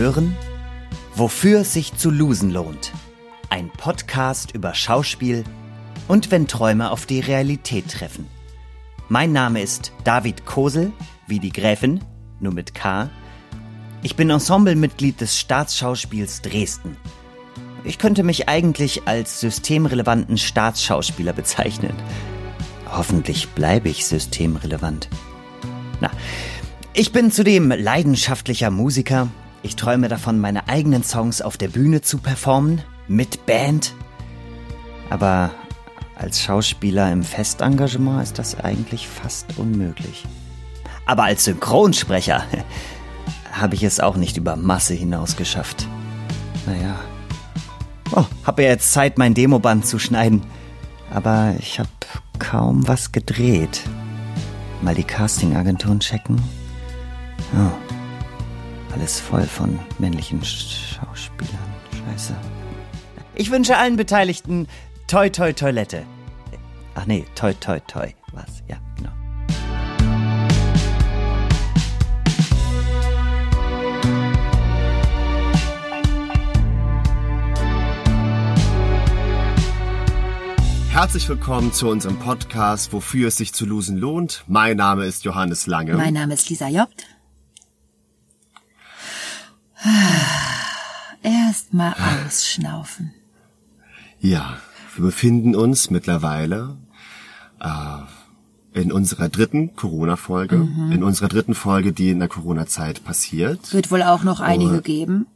hören Wofür sich zu losen lohnt. Ein Podcast über Schauspiel und wenn Träume auf die Realität treffen. Mein Name ist David Kosel, wie die Gräfin, nur mit K. Ich bin Ensemblemitglied des Staatsschauspiels Dresden. Ich könnte mich eigentlich als systemrelevanten Staatsschauspieler bezeichnen. Hoffentlich bleibe ich systemrelevant. Na, ich bin zudem leidenschaftlicher Musiker. Ich träume davon, meine eigenen Songs auf der Bühne zu performen, mit Band. Aber als Schauspieler im Festengagement ist das eigentlich fast unmöglich. Aber als Synchronsprecher habe ich es auch nicht über Masse hinaus geschafft. Naja. Oh, habe ja jetzt Zeit, mein Demoband zu schneiden. Aber ich habe kaum was gedreht. Mal die Castingagenturen checken. Oh, alles voll von männlichen Schauspielern. Scheiße. Ich wünsche allen Beteiligten toi toi Toilette. Ach nee, toi toi toi. Was? Ja, genau. Herzlich willkommen zu unserem Podcast, wofür es sich zu losen lohnt. Mein Name ist Johannes Lange. Mein Name ist Lisa Jobt. Erstmal ausschnaufen. Ja, wir befinden uns mittlerweile äh, in unserer dritten Corona-Folge, Mhm. in unserer dritten Folge, die in der Corona-Zeit passiert. Wird wohl auch noch einige Oh. geben.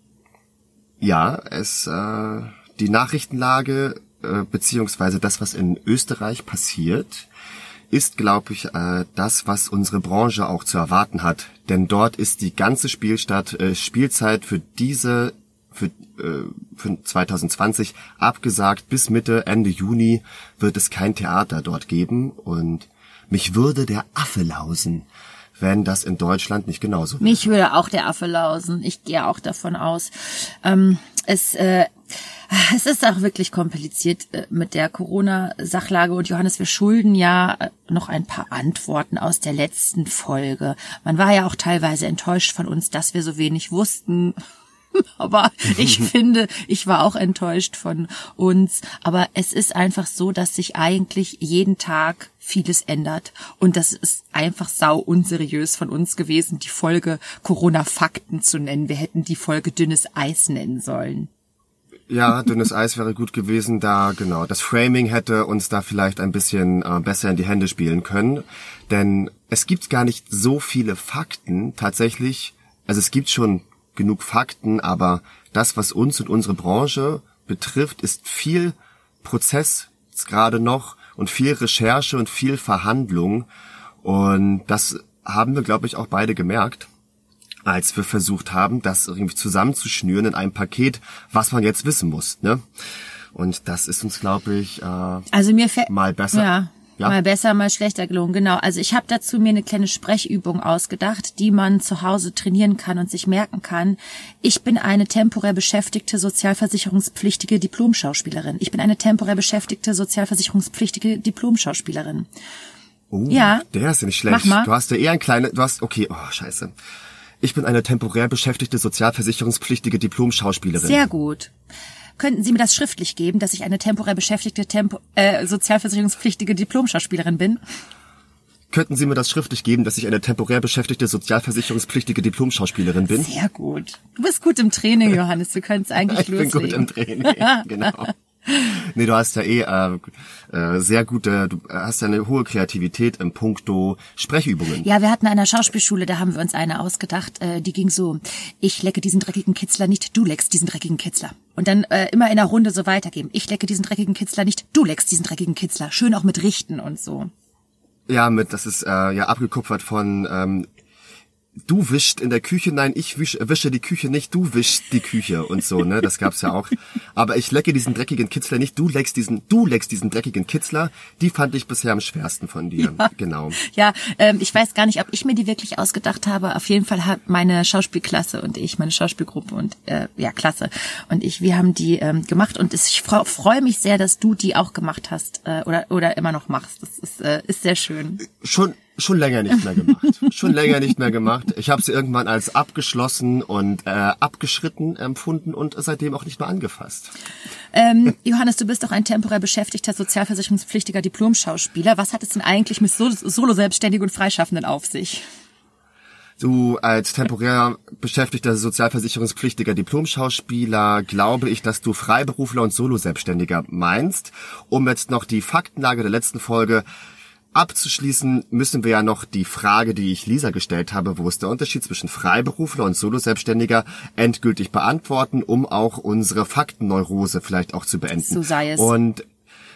Ja, es äh, die Nachrichtenlage äh, beziehungsweise das, was in Österreich passiert, ist, glaube ich, äh, das, was unsere Branche auch zu erwarten hat. Denn dort ist die ganze Spielstadt, äh, Spielzeit für diese für, äh, für 2020 abgesagt. Bis Mitte, Ende Juni wird es kein Theater dort geben. Und mich würde der Affe lausen, wenn das in Deutschland nicht genauso wäre. Mich würde auch der Affe lausen. Ich gehe auch davon aus. Ähm, es, äh, es ist auch wirklich kompliziert äh, mit der Corona-Sachlage. Und Johannes, wir schulden ja äh, noch ein paar Antworten aus der letzten Folge. Man war ja auch teilweise enttäuscht von uns, dass wir so wenig wussten. Aber ich finde, ich war auch enttäuscht von uns. Aber es ist einfach so, dass sich eigentlich jeden Tag vieles ändert. Und das ist einfach sau unseriös von uns gewesen, die Folge Corona-Fakten zu nennen. Wir hätten die Folge dünnes Eis nennen sollen. Ja, dünnes Eis wäre gut gewesen, da genau. Das Framing hätte uns da vielleicht ein bisschen äh, besser in die Hände spielen können, denn es gibt gar nicht so viele Fakten tatsächlich. Also es gibt schon genug Fakten, aber das, was uns und unsere Branche betrifft, ist viel Prozess gerade noch und viel Recherche und viel Verhandlung und das haben wir, glaube ich, auch beide gemerkt als wir versucht haben, das irgendwie zusammenzuschnüren in einem Paket, was man jetzt wissen muss. Ne? Und das ist uns, glaube ich, äh, Also mir mal besser. Ja, Ja? mal besser, mal schlechter gelungen. Genau. Also ich habe dazu mir eine kleine Sprechübung ausgedacht, die man zu Hause trainieren kann und sich merken kann. Ich bin eine temporär beschäftigte sozialversicherungspflichtige Diplomschauspielerin. Ich bin eine temporär beschäftigte sozialversicherungspflichtige Diplomschauspielerin. Oh, Ja. Der ist ja nicht schlecht. Mach mal. Du hast ja eher ein kleines, du hast, okay, oh, scheiße. Ich bin eine temporär beschäftigte sozialversicherungspflichtige Diplom-Schauspielerin. Sehr gut. Könnten Sie mir das schriftlich geben, dass ich eine temporär beschäftigte Tempo äh, sozialversicherungspflichtige Diplomschauspielerin bin? Könnten Sie mir das schriftlich geben, dass ich eine temporär beschäftigte sozialversicherungspflichtige Diplom-Schauspielerin bin? Sehr gut. Du bist gut im Training, Johannes. Du könntest eigentlich Ich bin loslegen. gut im Training, genau. Nee, du hast ja eh äh, äh, sehr gute, du hast ja eine hohe Kreativität im Punkto Sprechübungen. Ja, wir hatten an der Schauspielschule, da haben wir uns eine ausgedacht, äh, die ging so, ich lecke diesen dreckigen Kitzler nicht, du leckst diesen dreckigen Kitzler. Und dann äh, immer in der Runde so weitergeben. Ich lecke diesen dreckigen Kitzler nicht, du leckst diesen dreckigen Kitzler. Schön auch mit Richten und so. Ja, mit, das ist äh, ja abgekupfert von ähm, du wischst in der Küche, nein, ich wisch, wische die Küche nicht, du wischst die Küche und so, ne? Das gab's ja auch. Aber ich lecke diesen dreckigen Kitzler nicht, du leckst diesen, du leckst diesen dreckigen Kitzler. Die fand ich bisher am schwersten von dir. Genau. Ja, ähm, ich weiß gar nicht, ob ich mir die wirklich ausgedacht habe. Auf jeden Fall hat meine Schauspielklasse und ich, meine Schauspielgruppe und äh, ja, Klasse und ich, wir haben die ähm, gemacht und ich freue freu mich sehr, dass du die auch gemacht hast äh, oder oder immer noch machst. Das ist, äh, ist sehr schön. Schon Schon länger nicht mehr gemacht. Schon länger nicht mehr gemacht. Ich habe sie irgendwann als abgeschlossen und äh, abgeschritten empfunden und seitdem auch nicht mehr angefasst. Ähm, Johannes, du bist doch ein temporär beschäftigter, sozialversicherungspflichtiger Diplomschauspieler. Was hat es denn eigentlich mit Solo-Selbstständigen und Freischaffenden auf sich? Du als temporär beschäftigter sozialversicherungspflichtiger Diplomschauspieler glaube ich, dass du Freiberufler und Solo-Selbstständiger meinst. Um jetzt noch die Faktenlage der letzten Folge abzuschließen, müssen wir ja noch die Frage, die ich Lisa gestellt habe, wo ist der Unterschied zwischen Freiberufler und Solo-Selbstständiger, endgültig beantworten, um auch unsere Faktenneurose vielleicht auch zu beenden. So sei es. Und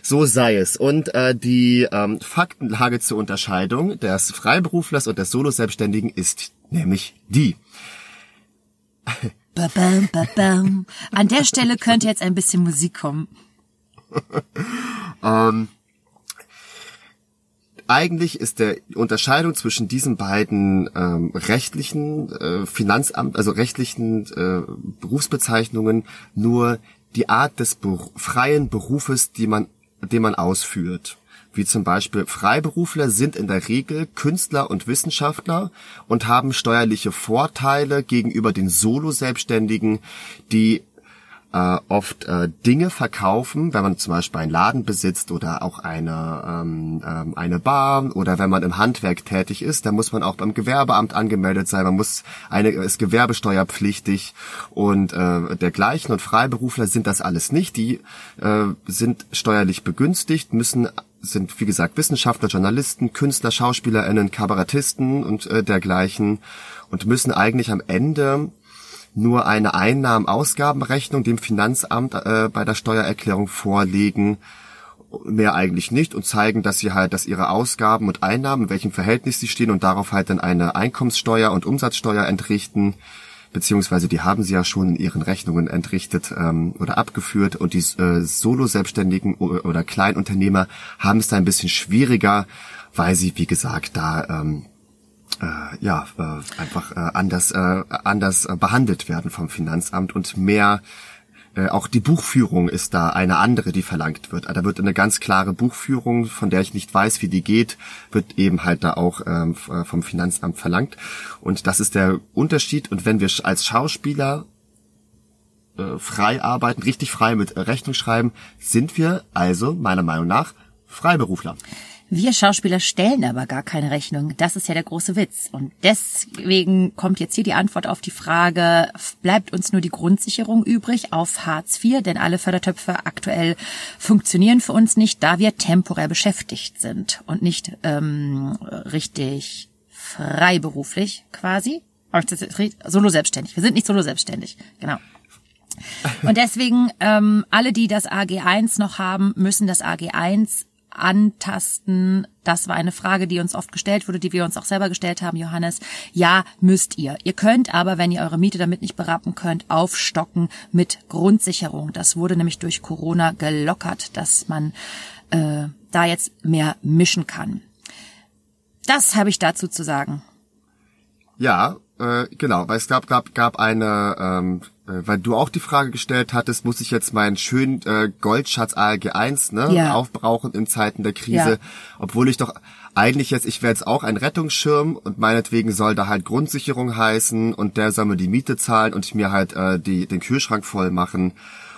so sei es. Und äh, die ähm, Faktenlage zur Unterscheidung des Freiberuflers und des Solo-Selbstständigen ist nämlich die. Ba -bam, ba -bam. An der Stelle könnte jetzt ein bisschen Musik kommen. ähm, eigentlich ist der Unterscheidung zwischen diesen beiden ähm, rechtlichen äh, Finanzamt, also rechtlichen äh, Berufsbezeichnungen nur die Art des Ber freien Berufes, die man, den man ausführt. Wie zum Beispiel Freiberufler sind in der Regel Künstler und Wissenschaftler und haben steuerliche Vorteile gegenüber den Solo-Selbstständigen, die äh, oft äh, Dinge verkaufen, wenn man zum Beispiel einen Laden besitzt oder auch eine, ähm, ähm, eine Bar oder wenn man im Handwerk tätig ist, dann muss man auch beim Gewerbeamt angemeldet sein, man muss eine ist gewerbesteuerpflichtig und äh, dergleichen. Und Freiberufler sind das alles nicht, die äh, sind steuerlich begünstigt, müssen sind wie gesagt Wissenschaftler, Journalisten, Künstler, Schauspielerinnen, Kabarettisten und äh, dergleichen und müssen eigentlich am Ende nur eine Einnahmen-Ausgabenrechnung dem Finanzamt äh, bei der Steuererklärung vorlegen, mehr eigentlich nicht und zeigen, dass sie halt, dass ihre Ausgaben und Einnahmen, in welchem Verhältnis sie stehen und darauf halt dann eine Einkommenssteuer und Umsatzsteuer entrichten, beziehungsweise die haben sie ja schon in ihren Rechnungen entrichtet ähm, oder abgeführt. Und die äh, Solo-Selbstständigen oder Kleinunternehmer haben es da ein bisschen schwieriger, weil sie, wie gesagt, da ähm, äh, ja äh, einfach äh, anders äh, anders äh, behandelt werden vom Finanzamt und mehr äh, auch die Buchführung ist da eine andere, die verlangt wird. Da wird eine ganz klare Buchführung, von der ich nicht weiß, wie die geht, wird eben halt da auch ähm, äh, vom Finanzamt verlangt. Und das ist der Unterschied. Und wenn wir als Schauspieler äh, frei arbeiten, richtig frei mit Rechnung schreiben, sind wir also meiner Meinung nach Freiberufler. Wir Schauspieler stellen aber gar keine Rechnung. Das ist ja der große Witz. Und deswegen kommt jetzt hier die Antwort auf die Frage, bleibt uns nur die Grundsicherung übrig auf Hartz IV, denn alle Fördertöpfe aktuell funktionieren für uns nicht, da wir temporär beschäftigt sind und nicht ähm, richtig freiberuflich quasi. Solo selbstständig. Wir sind nicht solo selbstständig. Genau. Und deswegen, ähm, alle, die das AG1 noch haben, müssen das AG1 antasten? Das war eine Frage, die uns oft gestellt wurde, die wir uns auch selber gestellt haben, Johannes. Ja, müsst ihr. Ihr könnt aber, wenn ihr eure Miete damit nicht berappen könnt, aufstocken mit Grundsicherung. Das wurde nämlich durch Corona gelockert, dass man äh, da jetzt mehr mischen kann. Das habe ich dazu zu sagen. Ja, äh, genau, weil es gab, gab, gab eine, ähm, äh, weil du auch die Frage gestellt hattest, muss ich jetzt meinen schönen äh, Goldschatz ALG 1 ne, ja. aufbrauchen in Zeiten der Krise, ja. obwohl ich doch eigentlich jetzt, ich wäre jetzt auch ein Rettungsschirm und meinetwegen soll da halt Grundsicherung heißen und der soll mir die Miete zahlen und mir halt äh, die, den Kühlschrank voll machen.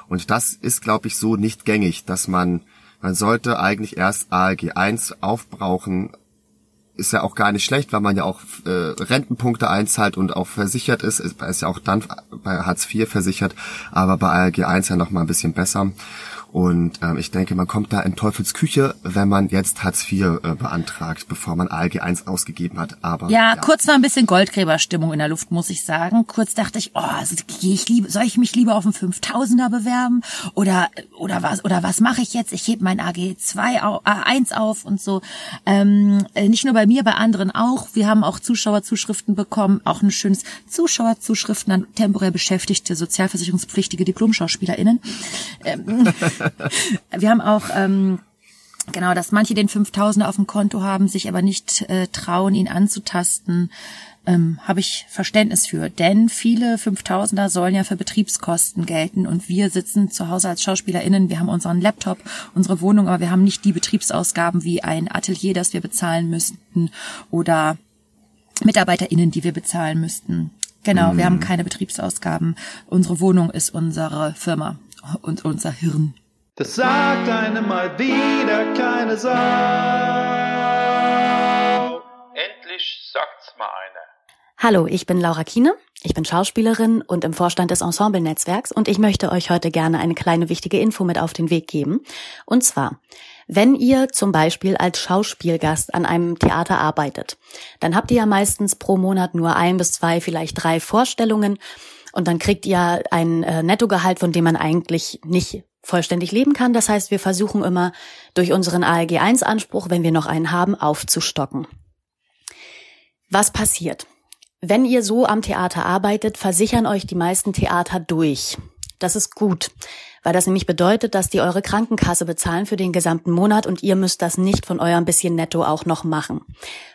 Und das ist, glaube ich, so nicht gängig, dass man, man sollte eigentlich erst ALG 1 aufbrauchen ist ja auch gar nicht schlecht, weil man ja auch äh, Rentenpunkte einzahlt und auch versichert ist. Ist, ja auch dann bei Hartz IV versichert, aber bei ALG 1 ja noch mal ein bisschen besser. Und ähm, ich denke, man kommt da in Teufels Küche, wenn man jetzt Hartz IV äh, beantragt, bevor man ALG 1 ausgegeben hat. Aber ja, ja, kurz war ein bisschen Goldgräberstimmung in der Luft, muss ich sagen. Kurz dachte ich, oh, also, ich liebe, soll ich mich lieber auf einen 5000er bewerben oder oder was oder was mache ich jetzt? Ich heb mein AG 2 auf, äh, 1 auf und so. Ähm, äh, nicht nur bei mir, bei anderen auch. Wir haben auch Zuschauerzuschriften bekommen, auch ein schönes Zuschauerzuschriften an temporär beschäftigte sozialversicherungspflichtige Diplomschauspielerinnen. Ähm, wir haben auch ähm, genau, dass manche den 5000er auf dem Konto haben, sich aber nicht äh, trauen, ihn anzutasten. ähm, habe ich Verständnis für. Denn viele 5000er sollen ja für Betriebskosten gelten und wir sitzen zu Hause als SchauspielerInnen, wir haben unseren Laptop, unsere Wohnung, aber wir haben nicht die Betriebsausgaben wie ein Atelier, das wir bezahlen müssten oder MitarbeiterInnen, die wir bezahlen müssten. Genau, wir haben mhm. keine Betriebsausgaben. Unsere Wohnung ist unsere Firma und unser Hirn. Das sagt einem mal wieder keine Sau. Endlich sagt's mal einer. Hallo, ich bin Laura Kiene. Ich bin Schauspielerin und im Vorstand des Ensemble-Netzwerks und ich möchte euch heute gerne eine kleine wichtige Info mit auf den Weg geben. Und zwar, wenn ihr zum Beispiel als Schauspielgast an einem Theater arbeitet, dann habt ihr ja meistens pro Monat nur ein bis zwei, vielleicht drei Vorstellungen und dann kriegt ihr ein äh, Nettogehalt, von dem man eigentlich nicht vollständig leben kann. Das heißt, wir versuchen immer durch unseren ALG 1 Anspruch, wenn wir noch einen haben, aufzustocken. Was passiert? Wenn ihr so am Theater arbeitet, versichern euch die meisten Theater durch. Das ist gut, weil das nämlich bedeutet, dass die eure Krankenkasse bezahlen für den gesamten Monat und ihr müsst das nicht von eurem bisschen Netto auch noch machen.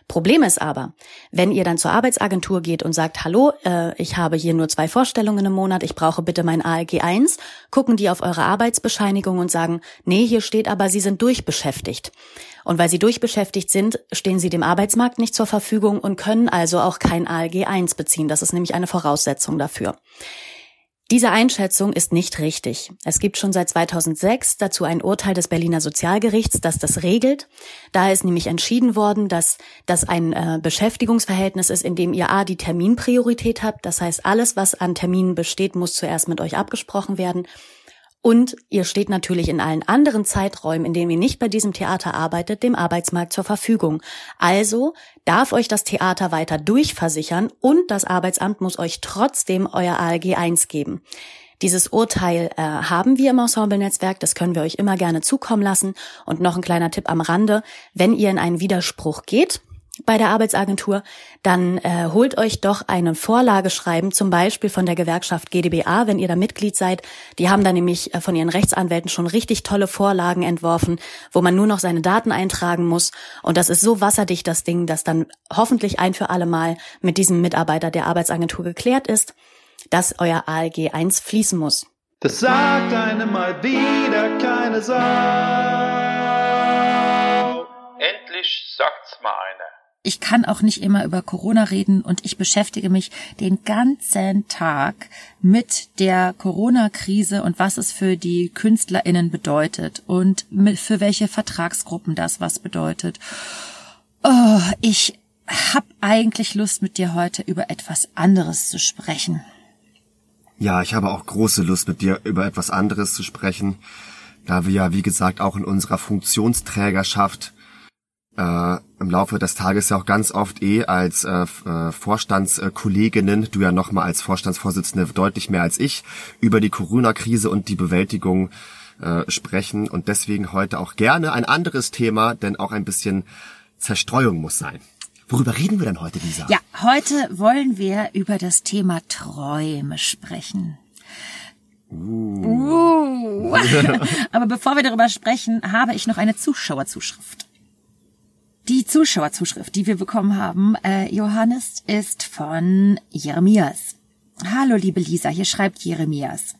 Problem ist aber, wenn ihr dann zur Arbeitsagentur geht und sagt, hallo, äh, ich habe hier nur zwei Vorstellungen im Monat, ich brauche bitte mein ALG 1, gucken die auf eure Arbeitsbescheinigung und sagen, nee, hier steht aber, Sie sind durchbeschäftigt. Und weil sie durchbeschäftigt sind, stehen sie dem Arbeitsmarkt nicht zur Verfügung und können also auch kein ALG 1 beziehen. Das ist nämlich eine Voraussetzung dafür. Diese Einschätzung ist nicht richtig. Es gibt schon seit 2006 dazu ein Urteil des Berliner Sozialgerichts, das das regelt. Da ist nämlich entschieden worden, dass das ein äh, Beschäftigungsverhältnis ist, in dem ihr A die Terminpriorität habt. Das heißt, alles, was an Terminen besteht, muss zuerst mit euch abgesprochen werden. Und ihr steht natürlich in allen anderen Zeiträumen, in denen ihr nicht bei diesem Theater arbeitet, dem Arbeitsmarkt zur Verfügung. Also darf euch das Theater weiter durchversichern und das Arbeitsamt muss euch trotzdem euer ALG 1 geben. Dieses Urteil äh, haben wir im Ensemble-Netzwerk, das können wir euch immer gerne zukommen lassen. Und noch ein kleiner Tipp am Rande, wenn ihr in einen Widerspruch geht, bei der Arbeitsagentur, dann äh, holt euch doch eine Vorlage schreiben, zum Beispiel von der Gewerkschaft GdBA, wenn ihr da Mitglied seid. Die haben da nämlich äh, von ihren Rechtsanwälten schon richtig tolle Vorlagen entworfen, wo man nur noch seine Daten eintragen muss. Und das ist so wasserdicht, das Ding, dass dann hoffentlich ein für alle Mal mit diesem Mitarbeiter der Arbeitsagentur geklärt ist, dass euer ALG 1 fließen muss. Das sagt einem mal wieder keine Sau. Endlich sagt's mal einer ich kann auch nicht immer über Corona reden und ich beschäftige mich den ganzen Tag mit der Corona-Krise und was es für die KünstlerInnen bedeutet und für welche Vertragsgruppen das was bedeutet. Oh, ich habe eigentlich Lust, mit dir heute über etwas anderes zu sprechen. Ja, ich habe auch große Lust, mit dir über etwas anderes zu sprechen, da wir ja, wie gesagt, auch in unserer Funktionsträgerschaft äh, im Laufe des Tages ja auch ganz oft eh als äh, äh, Vorstandskolleginnen, du ja nochmal als Vorstandsvorsitzende deutlich mehr als ich, über die Corona-Krise und die Bewältigung äh, sprechen und deswegen heute auch gerne ein anderes Thema, denn auch ein bisschen Zerstreuung muss sein. Worüber reden wir denn heute, Lisa? Ja, heute wollen wir über das Thema Träume sprechen. Uh. Uh. Aber bevor wir darüber sprechen, habe ich noch eine Zuschauerzuschrift. Die Zuschauerzuschrift, die wir bekommen haben, äh, Johannes, ist von Jeremias. Hallo, liebe Lisa, hier schreibt Jeremias.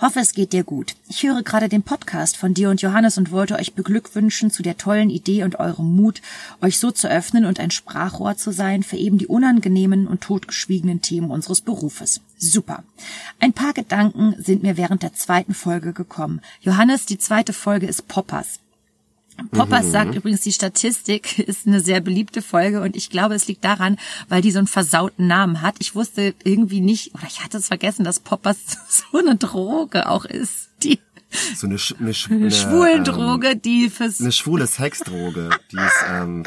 Hoffe, es geht dir gut. Ich höre gerade den Podcast von dir und Johannes und wollte euch beglückwünschen zu der tollen Idee und eurem Mut, euch so zu öffnen und ein Sprachrohr zu sein für eben die unangenehmen und totgeschwiegenen Themen unseres Berufes. Super. Ein paar Gedanken sind mir während der zweiten Folge gekommen. Johannes, die zweite Folge ist Poppers. Poppers mhm. sagt übrigens, die Statistik ist eine sehr beliebte Folge und ich glaube, es liegt daran, weil die so einen versauten Namen hat. Ich wusste irgendwie nicht, oder ich hatte es vergessen, dass Poppers so eine Droge auch ist, die so eine, eine, eine, eine Schwulendroge, ähm, die fürs eine schwule Sexdroge, die ist ähm,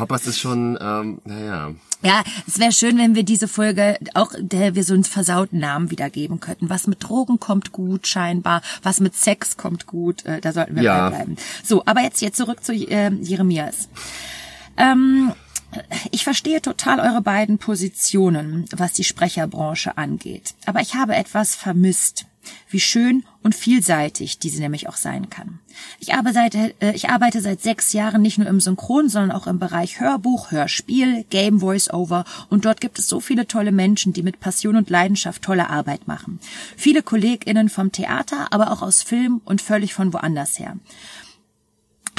Poppers ist schon, ähm, naja. Ja, es wäre schön, wenn wir diese Folge auch, der wir so einen versauten Namen wiedergeben könnten. Was mit Drogen kommt gut, scheinbar. Was mit Sex kommt gut. Äh, da sollten wir ja. bleiben. So, aber jetzt jetzt zurück zu äh, Jeremias. Ähm, Ich verstehe total eure beiden Positionen, was die Sprecherbranche angeht. Aber ich habe etwas vermisst wie schön und vielseitig diese nämlich auch sein kann. Ich arbeite, äh, ich arbeite seit sechs Jahren nicht nur im Synchron, sondern auch im Bereich Hörbuch, Hörspiel, Game Voice-Over und dort gibt es so viele tolle Menschen, die mit Passion und Leidenschaft tolle Arbeit machen. Viele KollegInnen vom Theater, aber auch aus Film und völlig von woanders her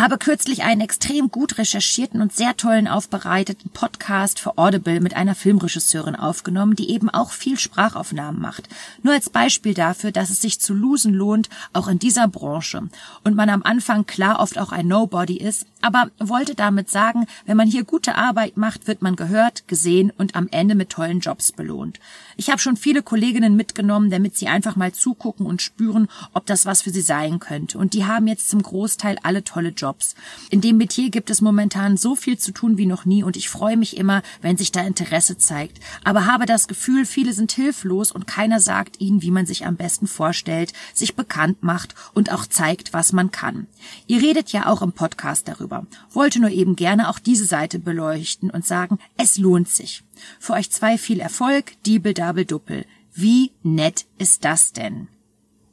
habe kürzlich einen extrem gut recherchierten und sehr tollen aufbereiteten Podcast für Audible mit einer Filmregisseurin aufgenommen, die eben auch viel Sprachaufnahmen macht. Nur als Beispiel dafür, dass es sich zu losen lohnt, auch in dieser Branche. Und man am Anfang klar oft auch ein Nobody ist, aber wollte damit sagen, wenn man hier gute Arbeit macht, wird man gehört, gesehen und am Ende mit tollen Jobs belohnt. Ich habe schon viele Kolleginnen mitgenommen, damit sie einfach mal zugucken und spüren, ob das was für sie sein könnte. Und die haben jetzt zum Großteil alle tolle Jobs. In dem Metier gibt es momentan so viel zu tun wie noch nie und ich freue mich immer, wenn sich da Interesse zeigt. Aber habe das Gefühl, viele sind hilflos und keiner sagt ihnen, wie man sich am besten vorstellt, sich bekannt macht und auch zeigt, was man kann. Ihr redet ja auch im Podcast darüber. Wollte nur eben gerne auch diese Seite beleuchten und sagen, es lohnt sich. Für euch zwei viel Erfolg, Diebel, Dabel, Duppel. Wie nett ist das denn?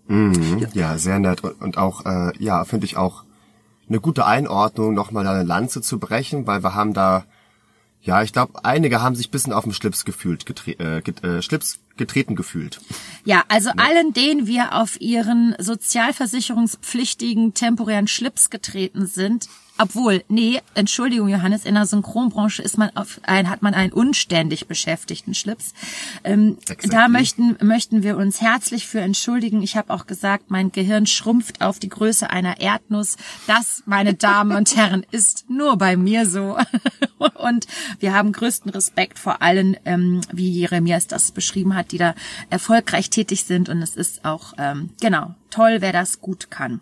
Mhm, ja, sehr nett und, und auch, äh, ja, finde ich auch eine gute Einordnung, nochmal eine Lanze zu brechen, weil wir haben da, ja, ich glaube, einige haben sich bisschen auf dem Schlips gefühlt, getre äh, get äh, Schlips getreten gefühlt. Ja, also ja. allen, denen wir auf ihren sozialversicherungspflichtigen temporären Schlips getreten sind, obwohl, nee, Entschuldigung, Johannes, in der Synchronbranche ist man auf ein, hat man einen unständig beschäftigten Schlips. Ähm, da möchten, möchten wir uns herzlich für entschuldigen. Ich habe auch gesagt, mein Gehirn schrumpft auf die Größe einer Erdnuss. Das, meine Damen und Herren, ist nur bei mir so. und wir haben größten Respekt vor allen, ähm, wie Jeremias das beschrieben hat, die da erfolgreich tätig sind. Und es ist auch, ähm, genau, toll, wer das gut kann.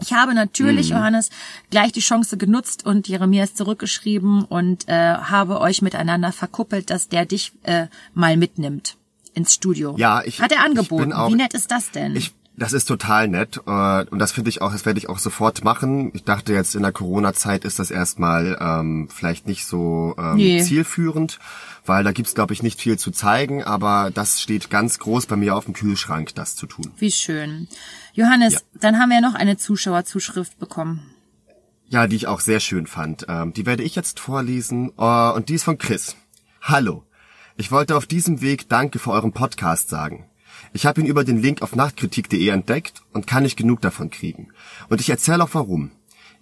Ich habe natürlich, mhm. Johannes, gleich die Chance genutzt und Jeremias zurückgeschrieben und äh, habe euch miteinander verkuppelt, dass der dich äh, mal mitnimmt ins Studio. Ja, ich hat er angeboten. Auch, Wie nett ist das denn? Ich, das ist total nett äh, und das finde ich auch, das werde ich auch sofort machen. Ich dachte jetzt in der Corona-Zeit ist das erstmal ähm, vielleicht nicht so ähm, nee. zielführend, weil da gibt's glaube ich nicht viel zu zeigen, aber das steht ganz groß bei mir auf dem Kühlschrank, das zu tun. Wie schön. Johannes, ja. dann haben wir noch eine Zuschauerzuschrift bekommen. Ja, die ich auch sehr schön fand. Ähm, die werde ich jetzt vorlesen uh, und die ist von Chris. Hallo. Ich wollte auf diesem Weg Danke für euren Podcast sagen. Ich habe ihn über den Link auf nachtkritik.de entdeckt und kann nicht genug davon kriegen. Und ich erzähle auch warum.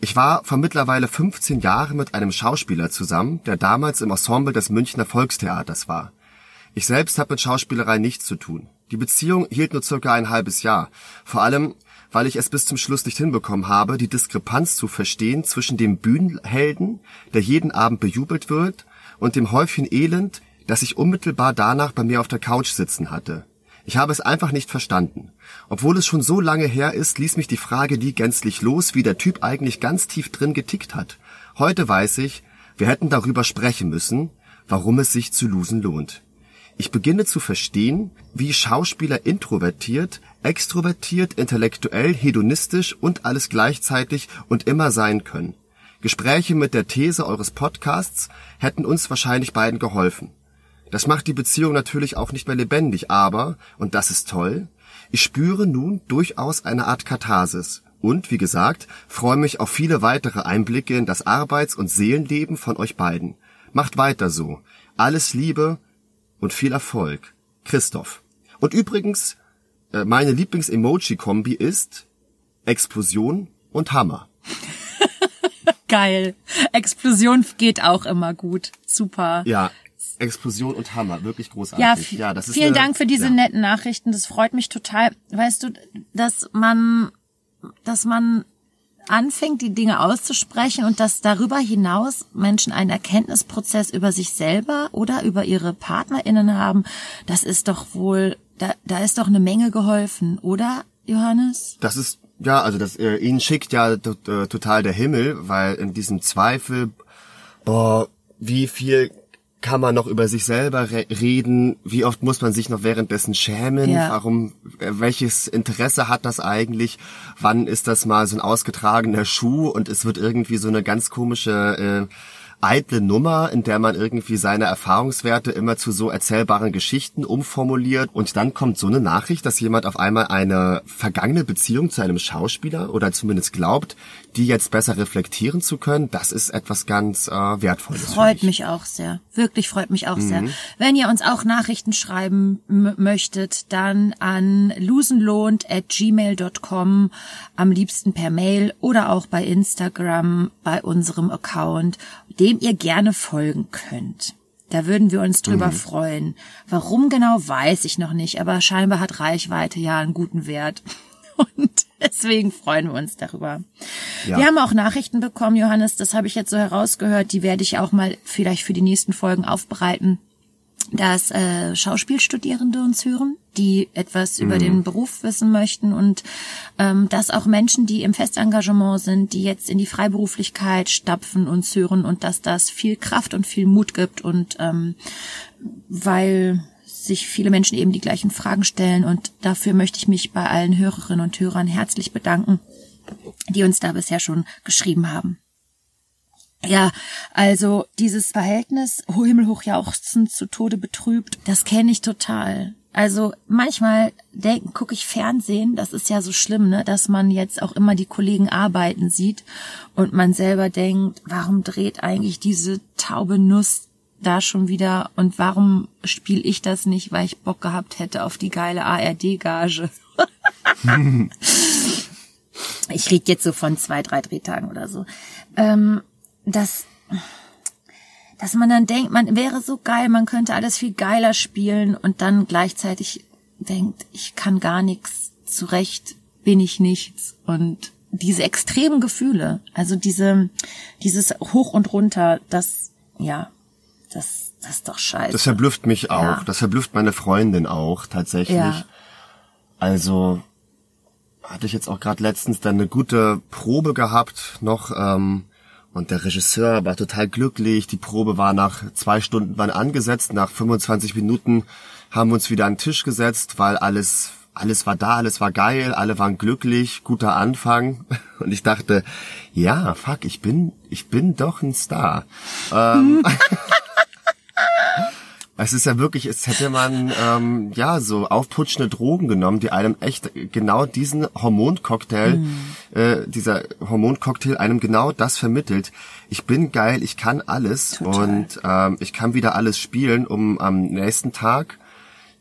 Ich war vor mittlerweile 15 Jahren mit einem Schauspieler zusammen, der damals im Ensemble des Münchner Volkstheaters war. Ich selbst habe mit Schauspielerei nichts zu tun. Die Beziehung hielt nur circa ein halbes Jahr. Vor allem, weil ich es bis zum Schluss nicht hinbekommen habe, die Diskrepanz zu verstehen zwischen dem Bühnenhelden, der jeden Abend bejubelt wird, und dem Häufchen Elend, das ich unmittelbar danach bei mir auf der Couch sitzen hatte. Ich habe es einfach nicht verstanden. Obwohl es schon so lange her ist, ließ mich die Frage nie gänzlich los, wie der Typ eigentlich ganz tief drin getickt hat. Heute weiß ich, wir hätten darüber sprechen müssen, warum es sich zu losen lohnt. Ich beginne zu verstehen, wie Schauspieler introvertiert, extrovertiert, intellektuell, hedonistisch und alles gleichzeitig und immer sein können. Gespräche mit der These eures Podcasts hätten uns wahrscheinlich beiden geholfen. Das macht die Beziehung natürlich auch nicht mehr lebendig, aber, und das ist toll, ich spüre nun durchaus eine Art Katharsis. Und, wie gesagt, freue mich auf viele weitere Einblicke in das Arbeits- und Seelenleben von euch beiden. Macht weiter so. Alles Liebe, und viel Erfolg. Christoph. Und übrigens, äh, meine Lieblings-Emoji-Kombi ist Explosion und Hammer. Geil. Explosion geht auch immer gut. Super. Ja, Explosion und Hammer, wirklich großartig. Ja, ja das ist vielen eine, Dank für diese ja. netten Nachrichten. Das freut mich total. Weißt du, dass man, dass man anfängt, die Dinge auszusprechen und dass darüber hinaus Menschen einen Erkenntnisprozess über sich selber oder über ihre PartnerInnen haben, das ist doch wohl, da, da ist doch eine Menge geholfen, oder, Johannes? Das ist, ja, also das, äh, ihn schickt ja äh, total der Himmel, weil in diesem Zweifel, boah, wie viel kann man noch über sich selber re reden? Wie oft muss man sich noch währenddessen schämen? Ja. Warum, äh, welches Interesse hat das eigentlich? Wann ist das mal so ein ausgetragener Schuh und es wird irgendwie so eine ganz komische äh, eitle Nummer, in der man irgendwie seine Erfahrungswerte immer zu so erzählbaren Geschichten umformuliert. Und dann kommt so eine Nachricht, dass jemand auf einmal eine vergangene Beziehung zu einem Schauspieler oder zumindest glaubt, die jetzt besser reflektieren zu können. Das ist etwas ganz äh, Wertvolles. Freut mich auch sehr. Wirklich freut mich auch mhm. sehr. Wenn ihr uns auch Nachrichten schreiben möchtet, dann an losenlohnt@gmail.com, am liebsten per Mail oder auch bei Instagram bei unserem Account dem ihr gerne folgen könnt. Da würden wir uns drüber mhm. freuen. Warum genau, weiß ich noch nicht, aber scheinbar hat Reichweite ja einen guten Wert. Und deswegen freuen wir uns darüber. Ja. Wir haben auch Nachrichten bekommen, Johannes, das habe ich jetzt so herausgehört, die werde ich auch mal vielleicht für die nächsten Folgen aufbereiten dass äh, Schauspielstudierende uns hören, die etwas mhm. über den Beruf wissen möchten und ähm, dass auch Menschen, die im Festengagement sind, die jetzt in die Freiberuflichkeit stapfen, uns hören und dass das viel Kraft und viel Mut gibt und ähm, weil sich viele Menschen eben die gleichen Fragen stellen und dafür möchte ich mich bei allen Hörerinnen und Hörern herzlich bedanken, die uns da bisher schon geschrieben haben. Ja, also dieses Verhältnis himmelhoch jauchzend zu Tode betrübt, das kenne ich total. Also manchmal denken, gucke ich Fernsehen, das ist ja so schlimm, ne, dass man jetzt auch immer die Kollegen arbeiten sieht und man selber denkt, warum dreht eigentlich diese taube Nuss da schon wieder und warum spiele ich das nicht, weil ich Bock gehabt hätte auf die geile ARD-Gage. ich rede jetzt so von zwei, drei Drehtagen oder so. Ähm, dass, dass man dann denkt, man wäre so geil, man könnte alles viel geiler spielen und dann gleichzeitig denkt, ich kann gar nichts, zurecht bin ich nichts und diese extremen Gefühle, also diese, dieses Hoch und runter, das, ja, das, das ist doch scheiße. Das verblüfft mich auch. Ja. Das verblüfft meine Freundin auch tatsächlich. Ja. Also hatte ich jetzt auch gerade letztens dann eine gute Probe gehabt, noch ähm, und der Regisseur war total glücklich. Die Probe war nach zwei Stunden wann angesetzt. Nach 25 Minuten haben wir uns wieder an den Tisch gesetzt, weil alles, alles war da, alles war geil, alle waren glücklich, guter Anfang. Und ich dachte, ja, fuck, ich bin, ich bin doch ein Star. ähm, Es ist ja wirklich, es hätte man ähm, ja so aufputschende Drogen genommen, die einem echt genau diesen Hormoncocktail, mm. äh, dieser Hormoncocktail einem genau das vermittelt. Ich bin geil, ich kann alles Total. und ähm, ich kann wieder alles spielen, um am nächsten Tag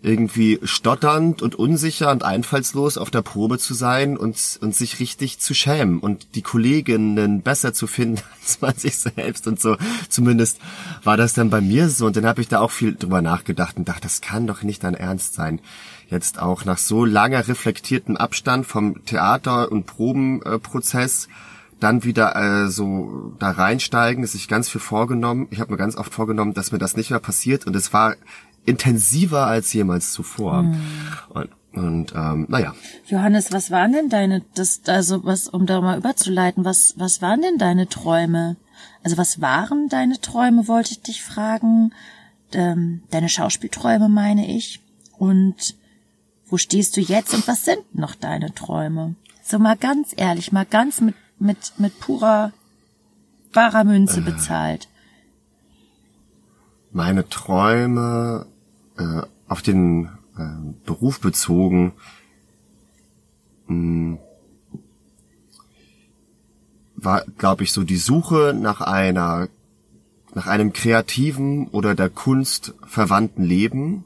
irgendwie stotternd und unsicher und einfallslos auf der Probe zu sein und, und sich richtig zu schämen und die Kolleginnen besser zu finden als man sich selbst und so. Zumindest war das dann bei mir so und dann habe ich da auch viel drüber nachgedacht und dachte, das kann doch nicht dein Ernst sein. Jetzt auch nach so langer reflektiertem Abstand vom Theater- und Probenprozess dann wieder äh, so da reinsteigen, ist sich ganz viel vorgenommen. Ich habe mir ganz oft vorgenommen, dass mir das nicht mehr passiert und es war intensiver als jemals zuvor. Mhm. Und, und ähm, naja. Johannes, was waren denn deine, das, also was, um da mal überzuleiten, was, was waren denn deine Träume? Also was waren deine Träume, wollte ich dich fragen. Ähm, deine Schauspielträume meine ich. Und wo stehst du jetzt und was sind noch deine Träume? So mal ganz ehrlich, mal ganz mit, mit, mit purer, barer Münze äh. bezahlt meine Träume äh, auf den äh, Beruf bezogen mh, hm, war, glaube ich, so die Suche nach einer nach einem kreativen oder der Kunst verwandten Leben.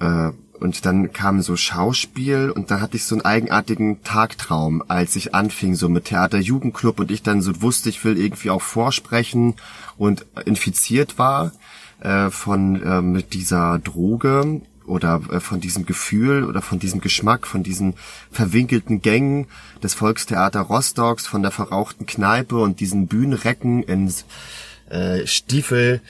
Äh, und dann kam so Schauspiel und dann hatte ich so einen eigenartigen Tagtraum, als ich anfing so mit Theater Jugendclub und ich dann so wusste, ich will irgendwie auch vorsprechen und infiziert war äh, von äh, mit dieser Droge oder äh, von diesem Gefühl oder von diesem Geschmack, von diesen verwinkelten Gängen des Volkstheater Rostocks, von der verrauchten Kneipe und diesen Bühnenrecken in äh, Stiefel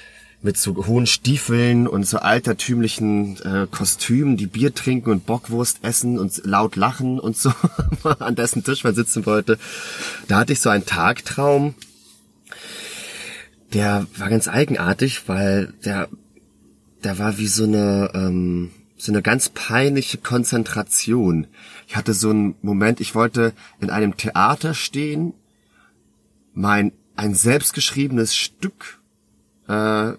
mit so hohen Stiefeln und so altertümlichen äh, Kostümen, die Bier trinken und Bockwurst essen und laut lachen und so an dessen Tisch man sitzen wollte. Da hatte ich so einen Tagtraum, der war ganz eigenartig, weil der, der war wie so eine, ähm, so eine ganz peinliche Konzentration. Ich hatte so einen Moment, ich wollte in einem Theater stehen, mein ein selbstgeschriebenes Stück äh,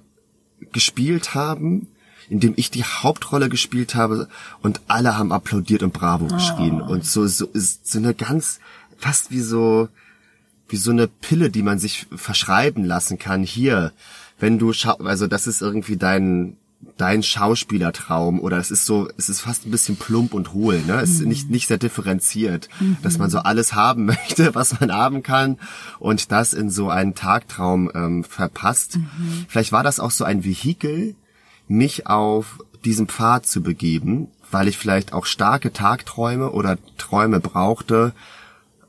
gespielt haben, in dem ich die Hauptrolle gespielt habe und alle haben applaudiert und Bravo geschrien und so so ist so eine ganz fast wie so wie so eine Pille, die man sich verschreiben lassen kann. Hier, wenn du schau also das ist irgendwie dein dein Schauspielertraum oder es ist so, es ist fast ein bisschen plump und hohl, ne? Es ist nicht, nicht sehr differenziert, dass man so alles haben möchte, was man haben kann und das in so einen Tagtraum ähm, verpasst. Vielleicht war das auch so ein Vehikel, mich auf diesen Pfad zu begeben, weil ich vielleicht auch starke Tagträume oder Träume brauchte,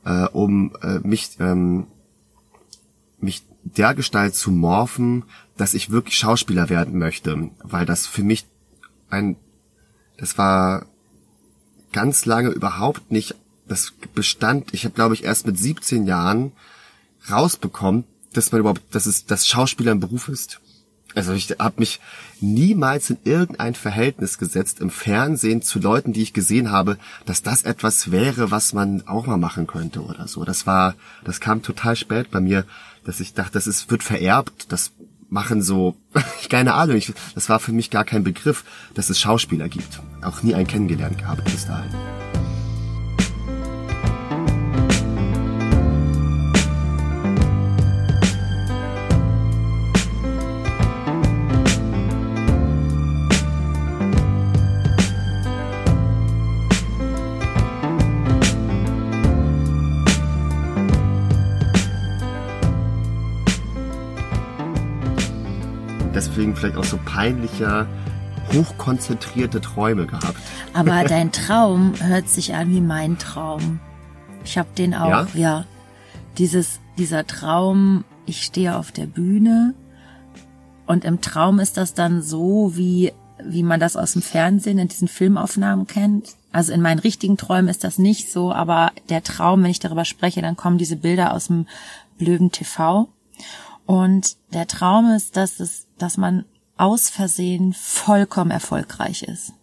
äh, um äh, mich, ähm, mich dergestalt zu morphen, dass ich wirklich Schauspieler werden möchte, weil das für mich ein, das war ganz lange überhaupt nicht, das bestand, ich habe glaube ich erst mit 17 Jahren rausbekommen, dass man überhaupt, dass es, dass Schauspieler ein Beruf ist. Also ich habe mich niemals in irgendein Verhältnis gesetzt im Fernsehen zu Leuten, die ich gesehen habe, dass das etwas wäre, was man auch mal machen könnte oder so. Das war, das kam total spät bei mir, dass ich dachte, das ist, wird vererbt, das machen so, keine Ahnung, ich, das war für mich gar kein Begriff, dass es Schauspieler gibt. Auch nie einen kennengelernt gehabt bis dahin. Vielleicht auch so peinlicher, hochkonzentrierte Träume gehabt. Aber dein Traum hört sich an wie mein Traum. Ich habe den auch, Ja? ja. Dieses, dieser Traum, ich stehe auf der Bühne und im Traum ist das dann so, wie, wie man das aus dem Fernsehen in diesen Filmaufnahmen kennt. Also in meinen richtigen Träumen ist das nicht so, aber der Traum, wenn ich darüber spreche, dann kommen diese Bilder aus dem Blöven TV. Und der Traum ist, dass es, dass man aus Versehen vollkommen erfolgreich ist.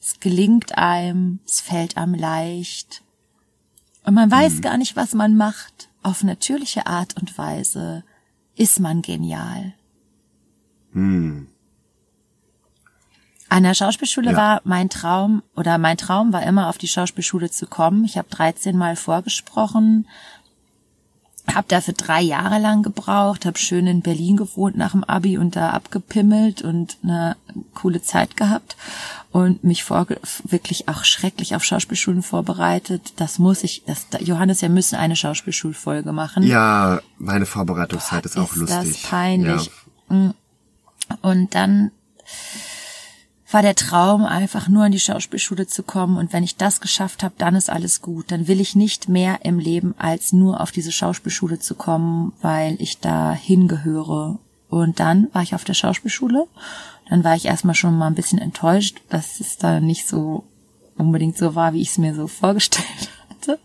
Es gelingt einem, es fällt einem leicht. Und man weiß gar nicht, was man macht. Auf natürliche Art und Weise ist man genial. An der Schauspielschule Ja. war mein Traum oder mein Traum war immer auf die Schauspielschule zu kommen. Ich habe 13 Mal vorgesprochen, habe dafür drei Jahre lang gebraucht, habe schön in Berlin gewohnt nach dem Abi und da abgepimmelt und eine coole Zeit gehabt und mich vor, wirklich auch schrecklich auf Schauspielschulen vorbereitet. Das muss ich, das, Johannes, wir müssen eine Schauspielschulfolge machen. Ja, meine Vorbereitungszeit ist auch ist lustig. das peinlich. Ja. Und dann war der Traum, einfach nur in die Schauspielschule zu kommen. Und wenn ich das geschafft habe, dann ist alles gut. Dann will ich nicht mehr im Leben, als nur auf diese Schauspielschule zu kommen, weil ich da hingehöre. Und dann war ich auf der Schauspielschule. Dann war ich erstmal schon mal ein bisschen enttäuscht, dass es da nicht so unbedingt so war, wie ich es mir so vorgestellt hatte.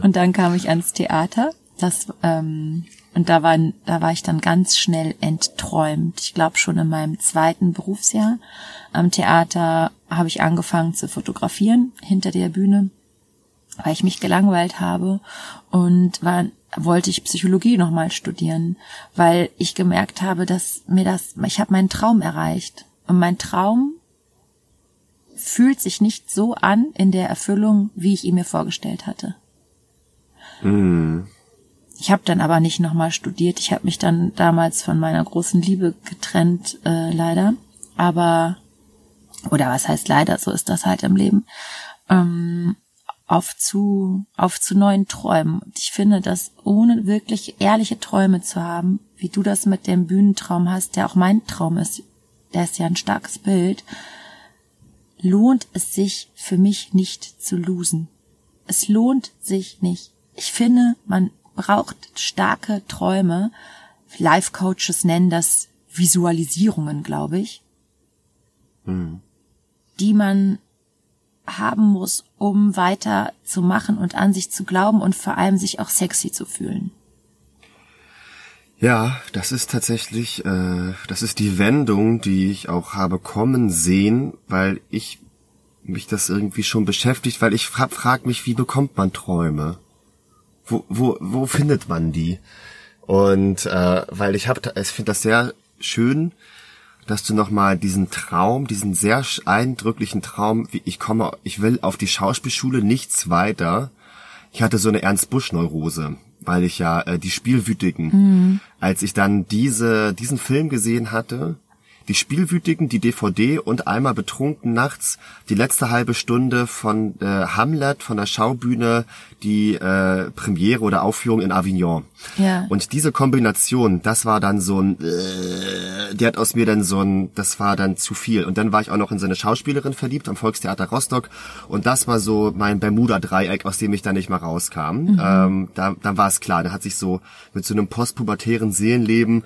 Und dann kam ich ans Theater. Das ähm, und da war da war ich dann ganz schnell entträumt. Ich glaube schon in meinem zweiten Berufsjahr am Theater habe ich angefangen zu fotografieren hinter der Bühne, weil ich mich gelangweilt habe und war wollte ich Psychologie nochmal studieren, weil ich gemerkt habe, dass mir das, ich habe meinen Traum erreicht. Und mein Traum fühlt sich nicht so an in der Erfüllung, wie ich ihn mir vorgestellt hatte. Ich habe dann aber nicht nochmal studiert. Ich habe mich dann damals von meiner großen Liebe getrennt, äh, leider. Aber, oder was heißt leider, so ist das halt im Leben. Ähm, auf zu, auf zu neuen Träumen. Und ich finde, dass ohne wirklich ehrliche Träume zu haben, wie du das mit dem Bühnentraum hast, der auch mein Traum ist, der ist ja ein starkes Bild, lohnt es sich für mich nicht zu losen. Es lohnt sich nicht. Ich finde, man braucht starke Träume. Life Coaches nennen das Visualisierungen, glaube ich, die man haben muss, um weiter zu machen und an sich zu glauben und vor allem sich auch sexy zu fühlen. Ja, das ist tatsächlich, äh, das ist die Wendung, die ich auch habe kommen sehen, weil ich mich das irgendwie schon beschäftigt, weil ich fra frag mich, wie bekommt man Träume? Wo, wo, wo findet man die? Und äh, weil ich habe, ich finde das sehr schön, dass du nochmal diesen Traum, diesen sehr eindrücklichen Traum, wie ich komme, ich will auf die Schauspielschule nichts weiter. Ich hatte so eine Ernst Busch Neurose, weil ich ja äh, die Spielwütigen, mhm. als ich dann diese diesen Film gesehen hatte, die Spielwütigen, die DVD und einmal betrunken nachts die letzte halbe Stunde von äh, Hamlet von der Schaubühne die äh, Premiere oder Aufführung in Avignon. Ja. Und diese Kombination, das war dann so ein, äh, die hat aus mir dann so ein, das war dann zu viel. Und dann war ich auch noch in seine Schauspielerin verliebt am Volkstheater Rostock und das war so mein Bermuda-Dreieck, aus dem ich dann nicht mal rauskam. Mhm. Ähm, da, dann war es klar, da hat sich so mit so einem postpubertären Seelenleben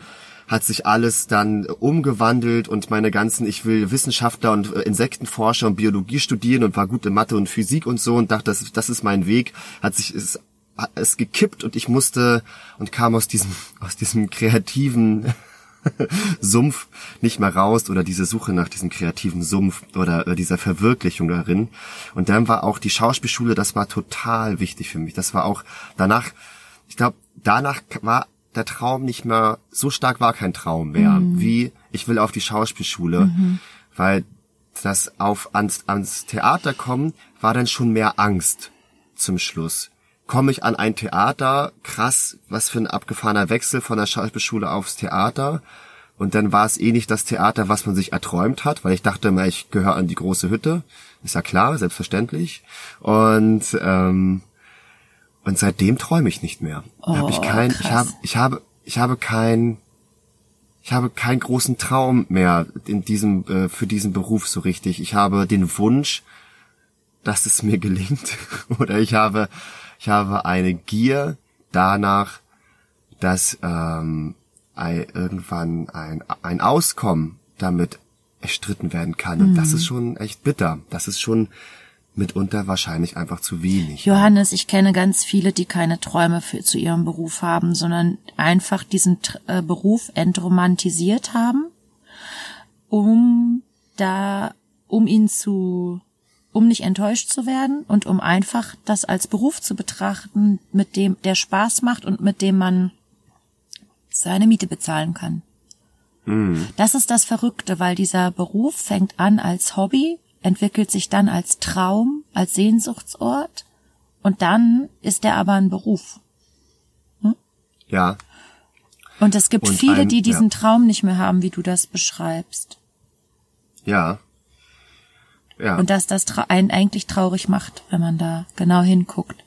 hat sich alles dann umgewandelt und meine ganzen, ich will Wissenschaftler und äh, Insektenforscher und Biologie studieren und war gut in Mathe und Physik und so und dachte, das, das ist mein Weg, hat sich es, es gekippt und ich musste und kam aus diesem, aus diesem kreativen Sumpf nicht mehr raus oder diese Suche nach diesem kreativen Sumpf oder äh, dieser Verwirklichung darin. Und dann war auch die Schauspielschule, das war total wichtig für mich. Das war auch danach, ich glaube, danach war der Traum nicht mehr, so stark war kein Traum mehr, mhm. wie ich will auf die Schauspielschule, mhm. weil das auf ans, ans Theater kommen war dann schon mehr Angst zum Schluss. Komme ich an ein Theater, krass, was für ein abgefahrener Wechsel von der Schauspielschule aufs Theater. Und dann war es eh nicht das Theater, was man sich erträumt hat, weil ich dachte immer, ich gehöre an die große Hütte. Ist ja klar, selbstverständlich. Und ähm, und seitdem träume ich nicht mehr. Oh, hab ich kein, krass. ich habe, ich habe, ich habe kein, ich habe keinen großen Traum mehr in diesem, äh, für diesen Beruf so richtig. Ich habe den Wunsch, dass es mir gelingt. Oder ich habe, ich habe eine Gier danach, dass ähm, ein, irgendwann ein, ein Auskommen damit erstritten werden kann. Und das mhm. ist schon echt bitter. Das ist schon mitunter wahrscheinlich einfach zu wenig. Johannes, ich kenne ganz viele, die keine Träume für, zu ihrem Beruf haben, sondern einfach diesen äh, Beruf entromantisiert haben, um da, um ihn zu, um nicht enttäuscht zu werden und um einfach das als Beruf zu betrachten, mit dem der Spaß macht und mit dem man seine Miete bezahlen kann. Mhm. Das ist das Verrückte, weil dieser Beruf fängt an als Hobby entwickelt sich dann als Traum, als Sehnsuchtsort und dann ist er aber ein Beruf. Hm? Ja. Und es gibt und viele, ein, die diesen ja. Traum nicht mehr haben, wie du das beschreibst. Ja. Ja. Und dass das einen eigentlich traurig macht, wenn man da genau hinguckt.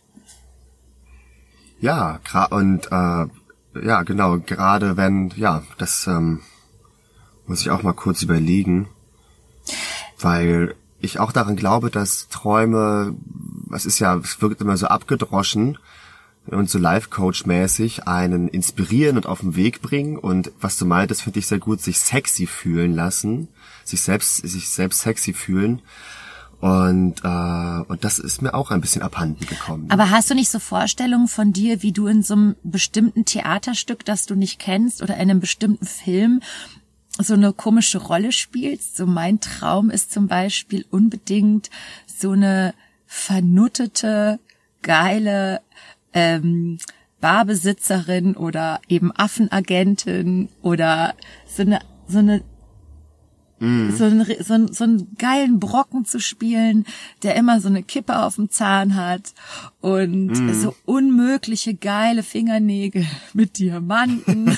Ja, und äh, ja, genau, gerade wenn, ja, das ähm, muss ich auch mal kurz überlegen, weil ich auch daran glaube, dass Träume, es ist ja, es wirkt immer so abgedroschen und so Life-Coach-mäßig einen inspirieren und auf den Weg bringen und was du meintest, finde ich sehr gut, sich sexy fühlen lassen, sich selbst, sich selbst sexy fühlen. Und, äh, und das ist mir auch ein bisschen abhanden gekommen. Aber hast du nicht so Vorstellungen von dir, wie du in so einem bestimmten Theaterstück, das du nicht kennst, oder in einem bestimmten Film so eine komische Rolle spielst. So mein Traum ist zum Beispiel unbedingt so eine vernuttete, geile ähm, Barbesitzerin oder eben Affenagentin oder so eine so eine Mhm. So, einen, so, einen, so einen geilen Brocken zu spielen, der immer so eine Kippe auf dem Zahn hat und mhm. so unmögliche geile Fingernägel mit Diamanten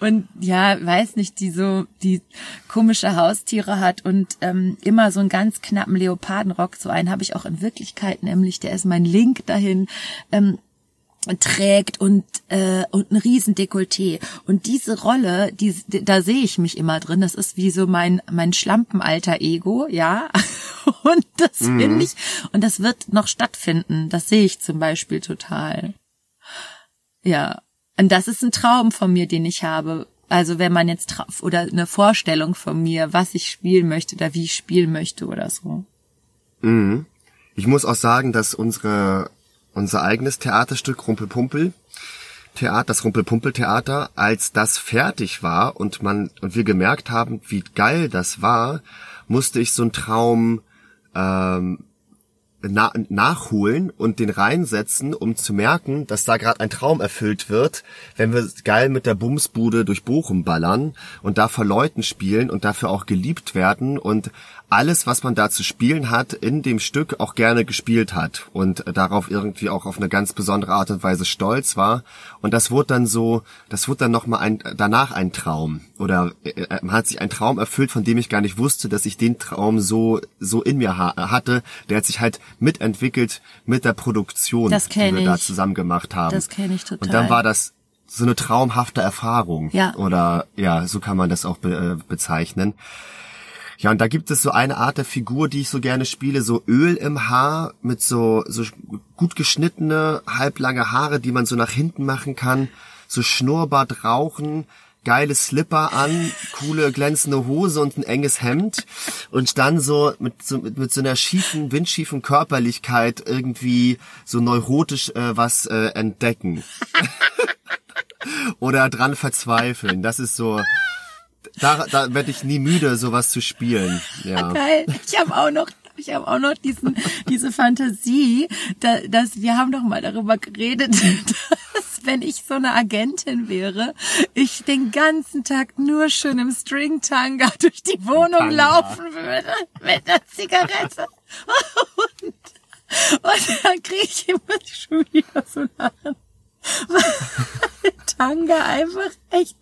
und ja, weiß nicht, die so die komische Haustiere hat und ähm, immer so einen ganz knappen Leopardenrock. So einen habe ich auch in Wirklichkeit, nämlich der ist mein Link dahin. Ähm, trägt und äh, und ein Riesendekolleté und diese Rolle, die da sehe ich mich immer drin. Das ist wie so mein mein Schlampenalter Ego, ja. Und das mhm. finde ich und das wird noch stattfinden. Das sehe ich zum Beispiel total. Ja, und das ist ein Traum von mir, den ich habe. Also wenn man jetzt oder eine Vorstellung von mir, was ich spielen möchte oder wie ich spielen möchte oder so. Mhm. Ich muss auch sagen, dass unsere unser eigenes Theaterstück Rumpelpumpel. Theater, das Rumpelpumpel-Theater, als das fertig war und man und wir gemerkt haben, wie geil das war, musste ich so einen Traum ähm, na nachholen und den reinsetzen, um zu merken, dass da gerade ein Traum erfüllt wird, wenn wir geil mit der Bumsbude durch Bochum ballern und da vor Leuten spielen und dafür auch geliebt werden und alles, was man da zu spielen hat, in dem Stück auch gerne gespielt hat und darauf irgendwie auch auf eine ganz besondere Art und Weise stolz war. Und das wurde dann so, das wurde dann nochmal ein, danach ein Traum. Oder äh, man hat sich ein Traum erfüllt, von dem ich gar nicht wusste, dass ich den Traum so, so in mir ha hatte. Der hat sich halt mitentwickelt mit der Produktion, Das die wir da ich. zusammen gemacht haben. Das kenn ich total. Und dann war das so eine traumhafte Erfahrung. Ja. Oder ja, so kann man das auch be äh, bezeichnen. Ja, und da gibt es so eine Art der Figur, die ich so gerne spiele, so Öl im Haar mit so, so gut geschnittene, halblange Haare, die man so nach hinten machen kann, so Schnurrbart rauchen, geile Slipper an, coole glänzende Hose und ein enges Hemd und dann so mit so, mit, mit so einer schiefen, windschiefen Körperlichkeit irgendwie so neurotisch äh, was äh, entdecken. Oder dran verzweifeln. Das ist so, da, da werde ich nie müde, sowas zu spielen. Ja. Geil. Ich habe auch noch ich habe auch noch diesen, diese Fantasie, da, dass wir haben doch mal darüber geredet, dass wenn ich so eine Agentin wäre, ich den ganzen Tag nur schön im Stringtanga durch die Wohnung Tanga. laufen würde mit einer Zigarette. Und, und dann kriege ich immer schon wieder so Lachen. Tanga einfach echt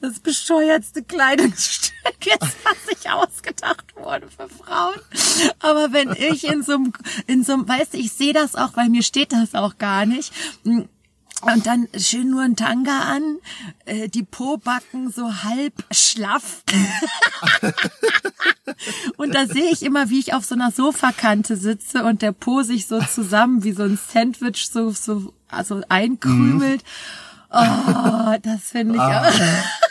das bescheuertste Kleidungsstück ist, was sich ausgedacht wurde für Frauen. Aber wenn ich in so einem, in so einem, weißt du, ich sehe das auch, weil mir steht das auch gar nicht. Und dann schön nur ein Tanga an, äh, die Pobacken so halb schlaff. und da sehe ich immer, wie ich auf so einer Sofakante sitze und der Po sich so zusammen wie so ein Sandwich so, so also einkrümelt. Oh, das finde ich auch.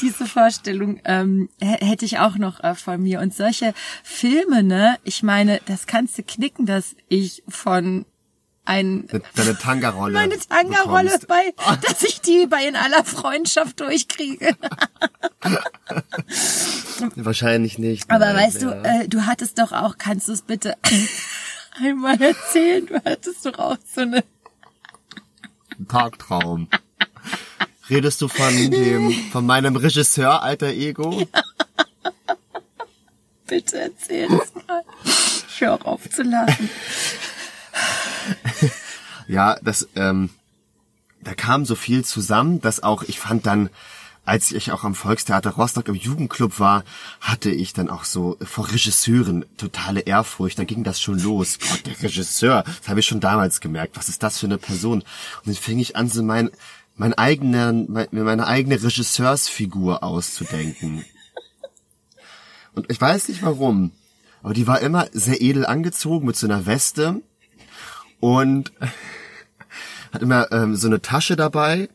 Diese Vorstellung ähm, hätte ich auch noch äh, von mir. Und solche Filme, ne, ich meine, das kannst du knicken, dass ich von ein Deine Tanga-Rolle. meine Tanga-Rolle bei, dass ich die bei in aller Freundschaft durchkriege. Wahrscheinlich nicht. Aber nein, weißt ja. du, äh, du hattest doch auch, kannst du es bitte einmal erzählen? Du hattest doch auch so eine Tagtraum. Redest du von dem, von meinem Regisseur, alter Ego? Bitte erzähl es mal. Ich höre auf zu lachen. Ja, das, ähm, da kam so viel zusammen, dass auch, ich fand dann, als ich auch am Volkstheater Rostock im Jugendclub war, hatte ich dann auch so vor Regisseuren totale Ehrfurcht. Da ging das schon los. Gott, der Regisseur, das habe ich schon damals gemerkt. Was ist das für eine Person? Und dann fing ich an, so mein, mein eigenen, mein, mir meine eigene Regisseursfigur auszudenken. Und ich weiß nicht warum, aber die war immer sehr edel angezogen mit so einer Weste und hat immer ähm, so eine Tasche dabei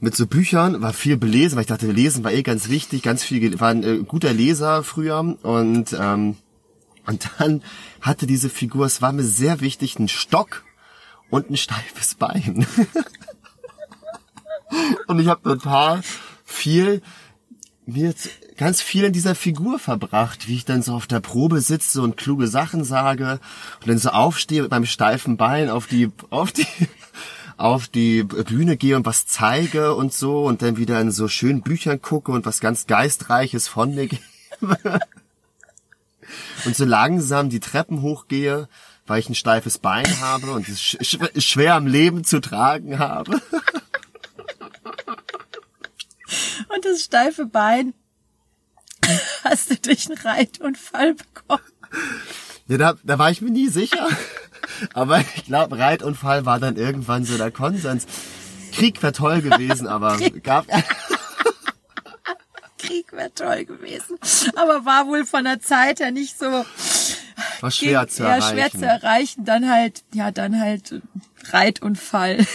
mit so Büchern, war viel belesen, weil ich dachte, lesen war eh ganz wichtig, ganz viel, war ein äh, guter Leser früher und ähm, und dann hatte diese Figur, es war mir sehr wichtig, einen Stock und ein steifes Bein. und ich habe total viel mir ganz viel in dieser Figur verbracht, wie ich dann so auf der Probe sitze und kluge Sachen sage und dann so aufstehe mit meinem steifen Bein auf die auf die auf die Bühne gehe und was zeige und so und dann wieder in so schönen Büchern gucke und was ganz geistreiches von mir gebe. und so langsam die Treppen hochgehe, weil ich ein steifes Bein habe und es sch sch schwer am Leben zu tragen habe. Und das steife Bein hast du durch einen Reitunfall bekommen. Ja, da, da war ich mir nie sicher. Aber ich glaube, Reitunfall war dann irgendwann so der Konsens. Krieg wäre toll gewesen, aber gab Krieg wäre toll gewesen. Aber war wohl von der Zeit her nicht so war schwer zu ja, erreichen. schwer zu erreichen. Dann halt, ja, dann halt Reitunfall.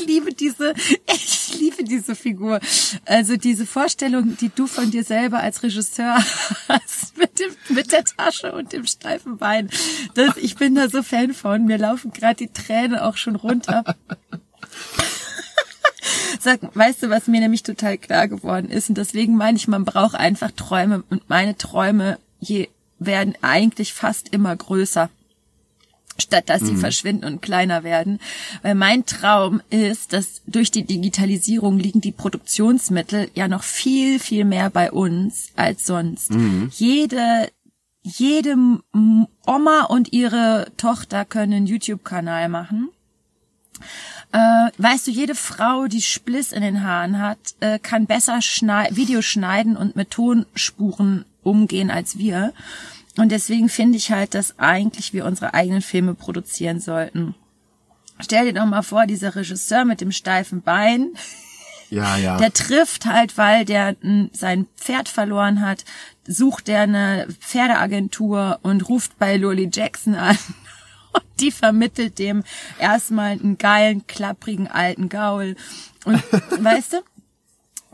Ich liebe diese, ich liebe diese Figur. Also diese Vorstellung, die du von dir selber als Regisseur hast, mit dem, mit der Tasche und dem steifen Bein. Das, ich bin da so Fan von. Mir laufen gerade die Tränen auch schon runter. Sag, weißt du, was mir nämlich total klar geworden ist? Und deswegen meine ich, man braucht einfach Träume. Und meine Träume, je werden eigentlich fast immer größer statt dass sie verschwinden und kleiner werden. Weil mein Traum ist, dass durch die Digitalisierung liegen die Produktionsmittel ja noch viel, viel mehr bei uns als sonst. Jede, jede M- Oma und ihre Tochter können einen YouTube-Kanal machen. Äh, weißt du, jede Frau, die Spliss in den Haaren hat, äh, kann besser schnei Videos schneiden und mit Tonspuren umgehen als wir. Und deswegen finde ich halt, dass eigentlich wir unsere eigenen Filme produzieren sollten. Stell dir doch mal vor, dieser Regisseur mit dem steifen Bein, Ja, ja. der trifft halt, weil der sein Pferd verloren hat, sucht der eine Pferdeagentur und ruft bei Loli Jackson an. Und die vermittelt dem erstmal einen geilen, klapprigen alten Gaul. Und weißt du?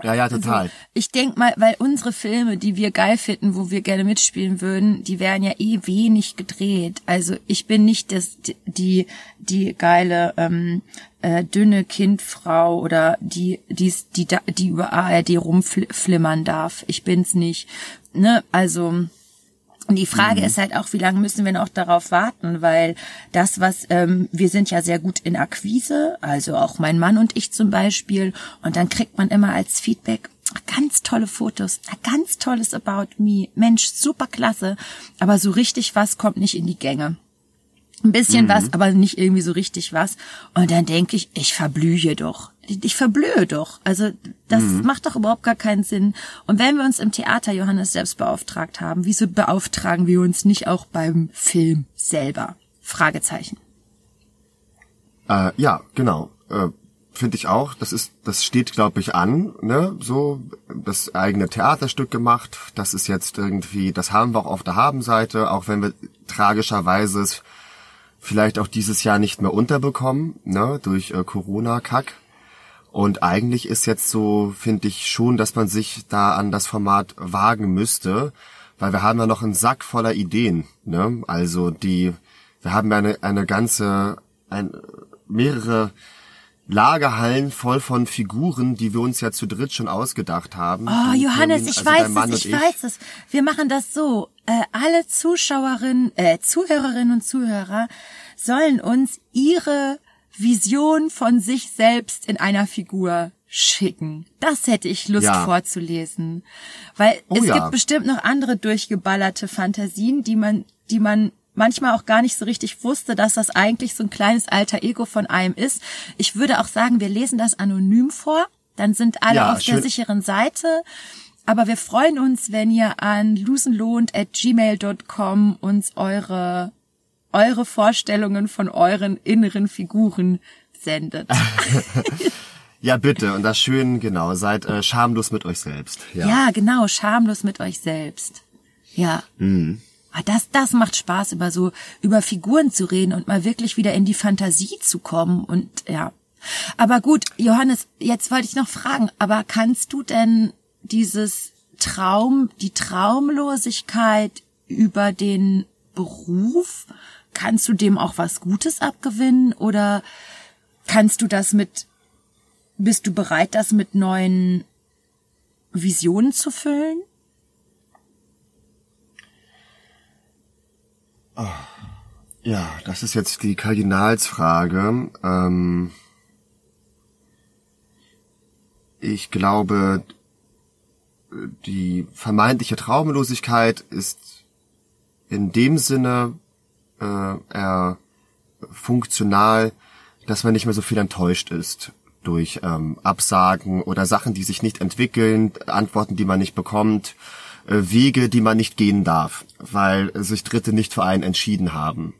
Ja, ja, total. Also, ich denk mal, weil unsere Filme, die wir geil finden, wo wir gerne mitspielen würden, die werden ja eh wenig gedreht. Also ich bin nicht das die die geile ähm, äh, dünne Kindfrau oder die die die die über ARD rumflimmern darf. Ich bin's nicht. Ne, also und die Frage ist halt auch, wie lange müssen wir noch darauf warten, weil das, was ähm, wir sind ja sehr gut in Akquise, also auch mein Mann und ich zum Beispiel, und dann kriegt man immer als Feedback ganz tolle Fotos, ganz tolles About Me, Mensch, super klasse, aber so richtig was kommt nicht in die Gänge. Ein bisschen was, aber nicht irgendwie so richtig was. Und dann denke ich, ich verblühe doch. Ich verblühe doch. Also das macht doch überhaupt gar keinen Sinn. Und wenn wir uns im Theater Johannes selbst beauftragt haben, wieso beauftragen wir uns nicht auch beim Film selber? Fragezeichen. Äh, ja, genau. Äh, Finde ich auch. Das ist, das steht, glaube ich, an. Ne, so das eigene Theaterstück gemacht. Das ist jetzt irgendwie, das haben wir auch auf der Habenseite, auch wenn wir tragischerweise es vielleicht auch dieses Jahr nicht mehr unterbekommen, ne, durch äh, Corona-Kack. Und eigentlich ist jetzt so, finde ich schon, dass man sich da an das Format wagen müsste, weil wir haben ja noch einen Sack voller Ideen. Ne? Also die, wir haben ja eine, eine ganze, ein, mehrere Lagerhallen voll von Figuren, die wir uns ja zu dritt schon ausgedacht haben. Oh, Du, Johannes, Pirmin, ich also weiß es, ich und weiß es. Wir machen das so. Äh, alle Zuschauerinnen, äh, Zuhörerinnen und Zuhörer sollen uns ihre Vision von sich selbst in einer Figur schicken. Das hätte ich Lust Ja. vorzulesen. Weil Oh es ja. gibt bestimmt noch andere durchgeballerte Fantasien, die man, die man manchmal auch gar nicht so richtig wusste, dass das eigentlich so ein kleines alter Ego von einem ist. Ich würde auch sagen, wir lesen das anonym vor. Dann sind alle Ja, auf der schön. sicheren Seite. Aber wir freuen uns, wenn ihr an lusenlohnt at gmail.com uns eure, eure Vorstellungen von euren inneren Figuren sendet. Ja, bitte. Und das schön, genau, seid äh, schamlos mit euch selbst. Ja. Ja, genau, schamlos mit euch selbst. Ja. Ah, Das, das macht Spaß, über so, über Figuren zu reden und mal wirklich wieder in die Fantasie zu kommen und ja. Aber gut, Johannes, jetzt wollte ich noch fragen, aber kannst du denn dieses Traum, die Traumlosigkeit über den Beruf, kannst du dem auch was Gutes abgewinnen oder kannst du das mit, bist du bereit, das mit neuen Visionen zu füllen? Ja, das ist jetzt die Kardinalsfrage. Ähm, ich glaube, die vermeintliche Traumlosigkeit ist in dem Sinne äh, funktional, dass man nicht mehr so viel enttäuscht ist durch ähm, Absagen oder Sachen, die sich nicht entwickeln, Antworten, die man nicht bekommt, Wege, die man nicht gehen darf, weil sich Dritte nicht für einen entschieden haben.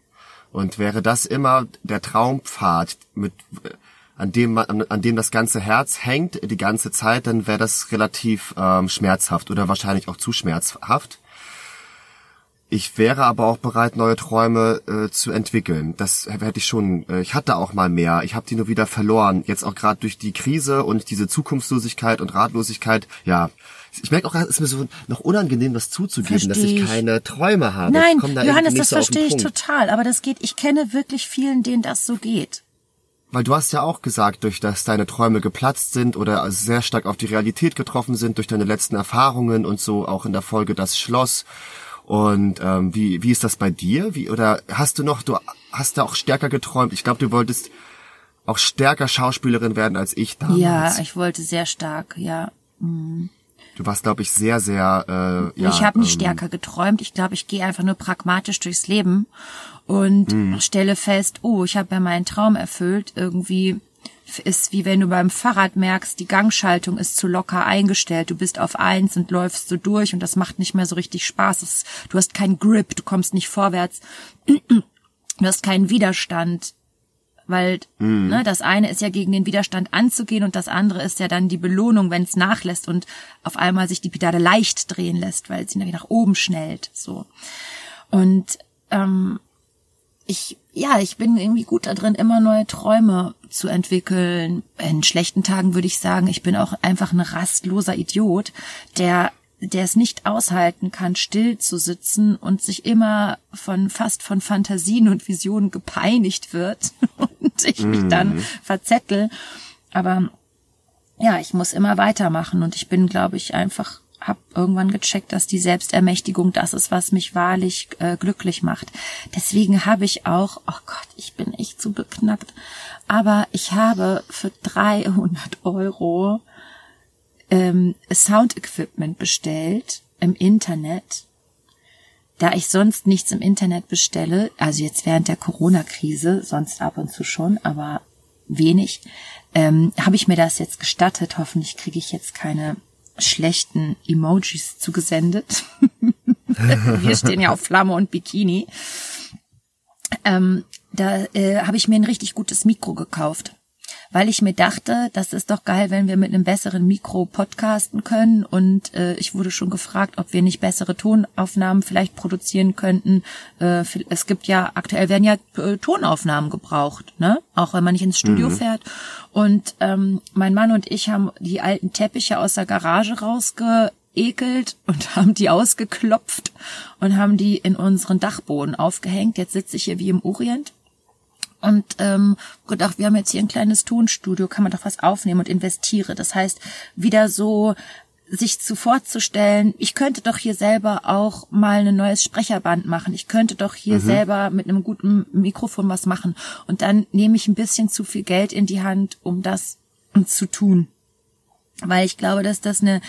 Und wäre das immer der Traumpfad, mit, äh, an dem man, an, an dem das ganze Herz hängt die ganze Zeit, dann wäre das relativ ähm, schmerzhaft oder wahrscheinlich auch zu schmerzhaft. Ich wäre aber auch bereit, neue Träume äh, zu entwickeln. Das hätte ich schon. Äh, ich hatte auch mal mehr. Ich habe die nur wieder verloren. Jetzt auch gerade durch die Krise und diese Zukunftslosigkeit und Ratlosigkeit. Ja, ich merke auch, es ist mir so noch unangenehm, das zuzugeben, dass Versteh ich ich. keine Träume habe. Nein, da Johannes, das so verstehe ich total, aber das geht, ich kenne wirklich vielen, denen das so geht. Weil du hast ja auch gesagt, durch dass deine Träume geplatzt sind oder sehr stark auf die Realität getroffen sind, durch deine letzten Erfahrungen und so auch in der Folge das Schloss Und ähm, wie wie ist das bei dir? Wie oder hast du noch du hast da auch stärker geträumt? Ich glaube, du wolltest auch stärker Schauspielerin werden als ich damals. Ja, ich wollte sehr stark, ja. Du warst, glaube ich, sehr, sehr. Äh, ja, ich habe nicht ähm, stärker geträumt. Ich glaube, ich gehe einfach nur pragmatisch durchs Leben und Mhm. stelle fest, oh, ich habe ja meinen Traum erfüllt. Irgendwie ist wie wenn du beim Fahrrad merkst, die Gangschaltung ist zu locker eingestellt. Du bist auf eins und läufst so durch und das macht nicht mehr so richtig Spaß. Es, du hast keinen Grip, du kommst nicht vorwärts. Du hast keinen Widerstand weil ne, das eine ist ja gegen den Widerstand anzugehen und das andere ist ja dann die Belohnung, wenn es nachlässt und auf einmal sich die Pedale leicht drehen lässt, weil sie nach oben schnellt. So und ähm, ich ja, ich bin irgendwie gut da drin, immer neue Träume zu entwickeln. In schlechten Tagen würde ich sagen, ich bin auch einfach ein rastloser Idiot, der der es nicht aushalten kann, still zu sitzen und sich immer von fast von Fantasien und Visionen gepeinigt wird und ich mich dann verzettel. Aber ja, ich muss immer weitermachen und ich bin, glaube ich, einfach habe irgendwann gecheckt, dass die Selbstermächtigung das ist, was mich wahrlich äh, glücklich macht. Deswegen habe ich auch, oh Gott, ich bin echt zu beknackt, aber ich habe für 300 Euro ähm, Sound-Equipment bestellt im Internet. Da ich sonst nichts im Internet bestelle, also jetzt während der Corona-Krise, sonst ab und zu schon, aber wenig, ähm, habe ich mir das jetzt gestattet. Hoffentlich kriege ich jetzt keine schlechten Emojis zugesendet. Wir stehen ja auf Flamme und Bikini. Ähm, da äh, habe ich mir ein richtig gutes Mikro gekauft, weil ich mir dachte, das ist doch geil, wenn wir mit einem besseren Mikro podcasten können. Und äh, ich wurde schon gefragt, ob wir nicht bessere Tonaufnahmen vielleicht produzieren könnten. Äh, es gibt ja aktuell werden ja äh, Tonaufnahmen gebraucht, ne? Auch wenn man nicht ins Studio fährt. Und ähm, mein Mann und ich haben die alten Teppiche aus der Garage rausgeekelt und haben die ausgeklopft und haben die in unseren Dachboden aufgehängt. Jetzt sitze ich hier wie im Orient und ähm, gedacht, wir haben jetzt hier ein kleines Tonstudio, kann man doch was aufnehmen und investiere. Das heißt, wieder so sich zu vorzustellen, ich könnte doch hier selber auch mal ein neues Sprecherband machen. Ich könnte doch hier selber mit einem guten Mikrofon was machen. Und dann nehme ich ein bisschen zu viel Geld in die Hand, um das zu tun. Weil ich glaube, dass das eine,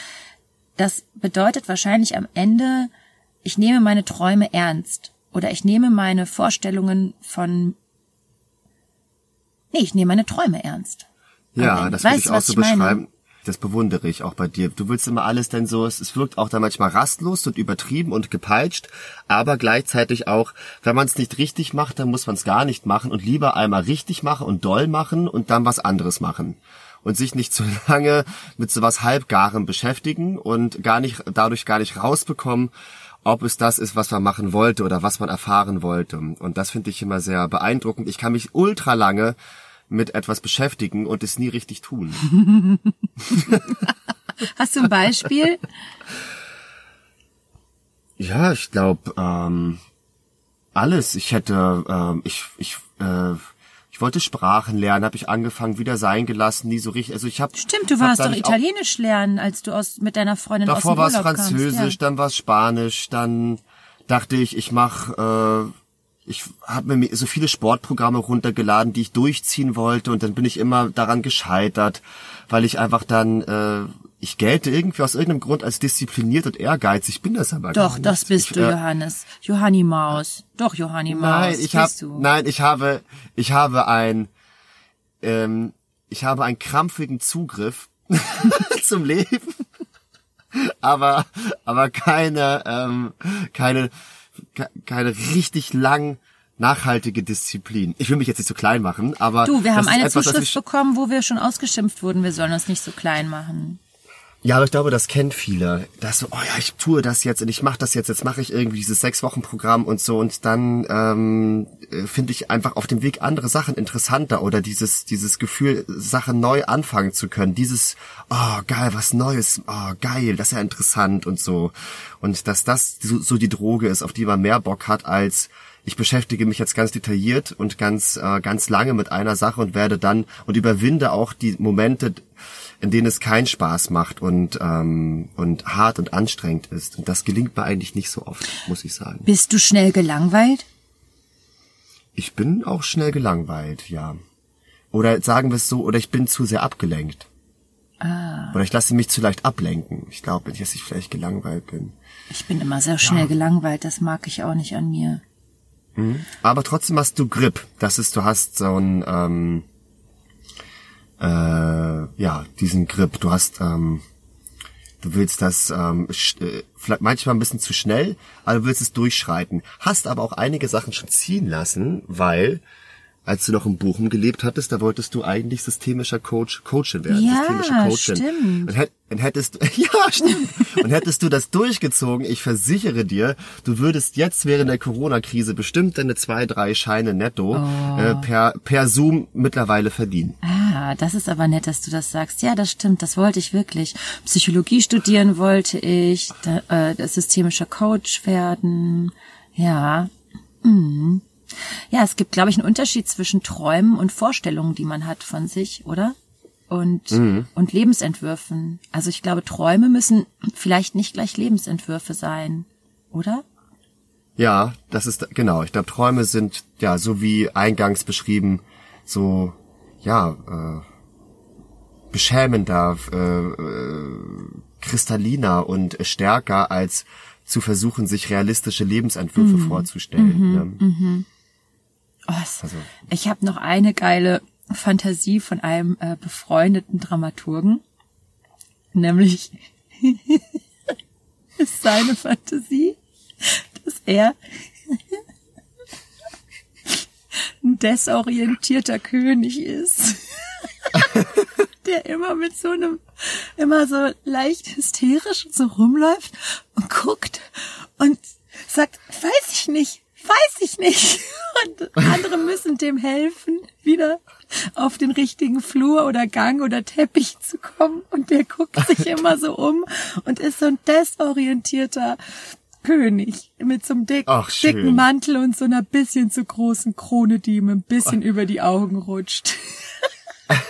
das bedeutet wahrscheinlich am Ende, ich nehme meine Träume ernst. Oder ich nehme meine Vorstellungen von Nee, ich nehme meine Träume ernst. Ja, das würde ich auch so meine? beschreiben. Das bewundere ich auch bei dir. Du willst immer alles denn so, es, es wirkt auch dann manchmal rastlos und übertrieben und gepeitscht, aber gleichzeitig auch, wenn man es nicht richtig macht, dann muss man es gar nicht machen und lieber einmal richtig machen und doll machen und dann was anderes machen. Und sich nicht zu lange mit sowas Halbgarem beschäftigen und gar nicht, dadurch gar nicht rausbekommen, ob es das ist, was man machen wollte oder was man erfahren wollte. Und das finde ich immer sehr beeindruckend. Ich kann mich ultra lange mit etwas beschäftigen und es nie richtig tun. Hast du ein Beispiel? Ja, ich glaube ähm, alles. Ich hätte, ähm, ich, ich, äh, ich wollte Sprachen lernen, habe ich angefangen, wieder sein gelassen, nie so richtig. Also ich habe Stimmt, du warst doch Italienisch lernen, als du aus mit deiner Freundin aus Davor war es Französisch. Ja. dann war es Spanisch, dann dachte ich, ich mache, äh, ich habe mir so viele Sportprogramme runtergeladen, die ich durchziehen wollte und dann bin ich immer daran gescheitert, weil ich einfach dann, äh, ich gelte irgendwie aus irgendeinem Grund als diszipliniert und ehrgeizig, ich bin das aber gar Doch, nicht. das bist ich, du, äh, Johannes. Johanni Maus. Doch, Johanni Maus. Nein, ich habe, du. nein, ich habe, ich habe ein, ähm, ich habe einen krampfigen Zugriff zum Leben, aber, aber keine, ähm, keine, ke- keine richtig lang nachhaltige Disziplin. Ich will mich jetzt nicht so klein machen, aber Du, wir haben eine etwas, was Zuschrift bekommen, wo wir schon ausgeschimpft wurden, wir sollen uns nicht so klein machen. Ja, aber ich glaube, das kennen viele. Das so, oh ja, ich tue das jetzt und ich mache das jetzt, jetzt mache ich irgendwie dieses sechs Wochen Programm und so und dann ähm, äh, finde ich einfach auf dem Weg andere Sachen interessanter oder dieses dieses Gefühl, Sachen neu anfangen zu können. Dieses, oh geil, was Neues, oh geil, das ist ja interessant und so. Und dass das so, so die Droge ist, auf die man mehr Bock hat als ich beschäftige mich jetzt ganz detailliert und ganz äh, ganz lange mit einer Sache und werde dann und überwinde auch die Momente, in denen es keinen Spaß macht und ähm, und hart und anstrengend ist. Und das gelingt mir eigentlich nicht so oft, muss ich sagen. Bist du schnell gelangweilt? Ich bin auch schnell gelangweilt, ja. Oder sagen wir es so, oder ich bin zu sehr abgelenkt. Ah. Oder ich lasse mich zu leicht ablenken. Ich glaube nicht, dass ich vielleicht gelangweilt bin. Ich bin immer sehr schnell ja. gelangweilt, das mag ich auch nicht an mir. Mhm. Aber trotzdem hast du Grip. Das ist, du hast so ein, ähm, äh, ja, diesen Grip. Du hast, ähm, du willst das ähm, äh, vielleicht manchmal ein bisschen zu schnell, aber du willst es durchschreiten. Hast aber auch einige Sachen schon ziehen lassen, weil als du noch in Bochum gelebt hattest, da wolltest du eigentlich systemischer Coach, Coachin werden. Ja, systemische Coachin. stimmt. Und, hätt, und hättest, ja, stimmt. und hättest du das durchgezogen, ich versichere dir, du würdest jetzt während der Corona-Krise bestimmt deine zwei, drei Scheine netto oh. äh, per, per Zoom mittlerweile verdienen. Ah, das ist aber nett, dass du das sagst. Ja, das stimmt, das wollte ich wirklich. Psychologie studieren wollte ich, da, äh, systemischer Coach werden. Ja. Mhm. Ja, es gibt, glaube ich, einen Unterschied zwischen Träumen und Vorstellungen, die man hat von sich, oder? Und, mhm. und Lebensentwürfen. Also ich glaube, Träume müssen vielleicht nicht gleich Lebensentwürfe sein, oder? Ja, das ist, genau. Ich glaube, Träume sind, ja, so wie eingangs beschrieben, so, ja, äh, beschämender, äh, äh, kristalliner und stärker als zu versuchen, sich realistische Lebensentwürfe mhm. vorzustellen. Mhm. Ne? Mhm. Oh, also. Ich habe noch eine geile Fantasie von einem äh, befreundeten Dramaturgen. Nämlich ist seine Fantasie, dass er ein desorientierter König ist. der immer mit so einem, immer so leicht hysterisch so rumläuft und guckt und sagt, weiß ich nicht, weiß ich nicht. Und andere müssen dem helfen, wieder auf den richtigen Flur oder Gang oder Teppich zu kommen. Und der guckt sich immer so um und ist so ein desorientierter König mit so einem dick, Ach, dicken Mantel und so einer bisschen zu großen Krone, die ihm ein bisschen Ach. über die Augen rutscht.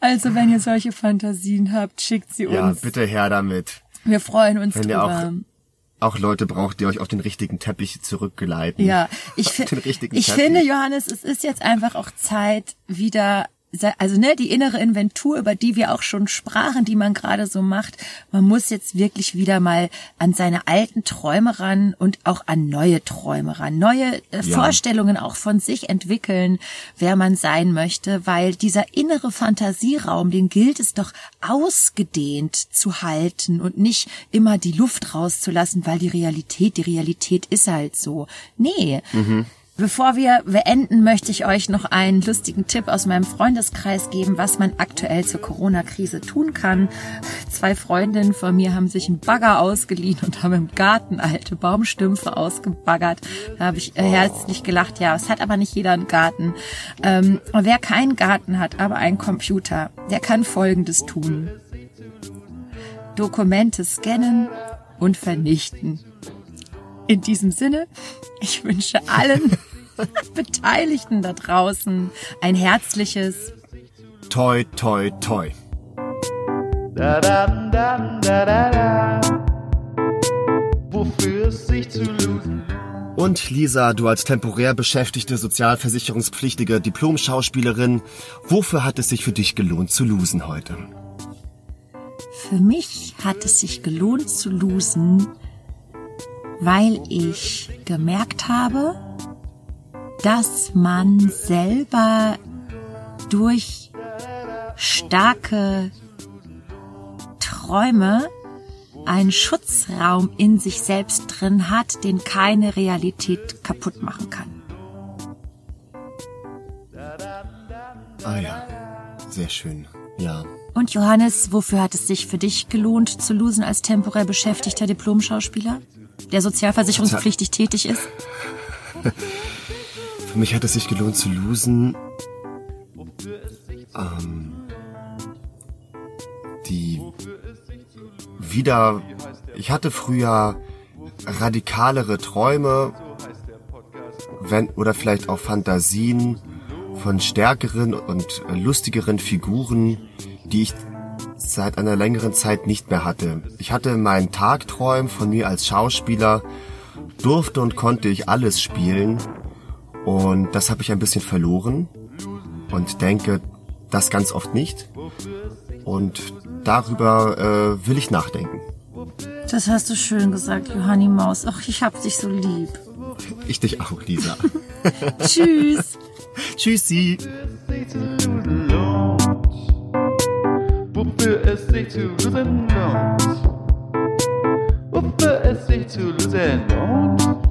also, wenn ihr solche Fantasien habt, schickt sie uns. Ja, bitte her damit. Wir freuen uns wenn drüber auch Leute braucht, die euch auf den richtigen Teppich zurückgeleiten. Ja, ich, ich finde, Johannes, es ist jetzt einfach auch Zeit, wieder also ne, die innere Inventur, über die wir auch schon sprachen, die man gerade so macht, man muss jetzt wirklich wieder mal an seine alten Träume ran und auch an neue Träume ran, neue äh, ja. Vorstellungen auch von sich entwickeln, wer man sein möchte, weil dieser innere Fantasieraum, den gilt es doch ausgedehnt zu halten und nicht immer die Luft rauszulassen, weil die Realität, die Realität ist halt so. Nee. Mhm. Bevor wir beenden, möchte ich euch noch einen lustigen Tipp aus meinem Freundeskreis geben, was man aktuell zur Corona-Krise tun kann. Zwei Freundinnen von mir haben sich einen Bagger ausgeliehen und haben im Garten alte Baumstümpfe ausgebaggert. Da habe ich äh, herzlich gelacht. Ja, es hat aber nicht jeder einen Garten. Ähm, wer keinen Garten hat, aber einen Computer, der kann Folgendes tun. Dokumente scannen und vernichten. In diesem Sinne, ich wünsche allen Beteiligten da draußen ein herzliches Toi, toi, toi. Da, da, da, da, da, da. Wofür es sich zu losen. Und Lisa, du als temporär beschäftigte sozialversicherungspflichtige Diplom-Schauspielerin, wofür hat es sich für dich gelohnt zu losen heute? Für mich hat es sich gelohnt zu losen, weil ich gemerkt habe, dass man selber durch starke Träume einen Schutzraum in sich selbst drin hat, den keine Realität kaputt machen kann. Ah ja, sehr schön, ja. Und Johannes, wofür hat es sich für dich gelohnt zu losen als temporär beschäftigter Diplomschauspieler, der sozialversicherungspflichtig tätig ist? Für mich hat es sich gelohnt zu losen. Ähm, die wieder. Ich hatte früher radikalere Träume, wenn, oder vielleicht auch Fantasien von stärkeren und lustigeren Figuren, die ich seit einer längeren Zeit nicht mehr hatte. Ich hatte meinen Tagträumen von mir als Schauspieler, durfte und konnte ich alles spielen und das habe ich ein bisschen verloren und denke das ganz oft nicht und darüber äh, will ich nachdenken. Das hast du schön gesagt, Johanni Maus. Ach, ich hab dich so lieb. Ich dich auch, Lisa. Tschüss. Tschüssi. Wofür es sich zu losen lohnt. Wofür es sich zu losen lohnt.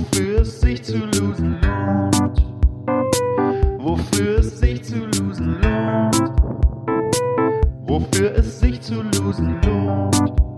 Wofür es sich zu losen lohnt. Wofür es sich zu losen lohnt. Wofür es sich zu losen lohnt.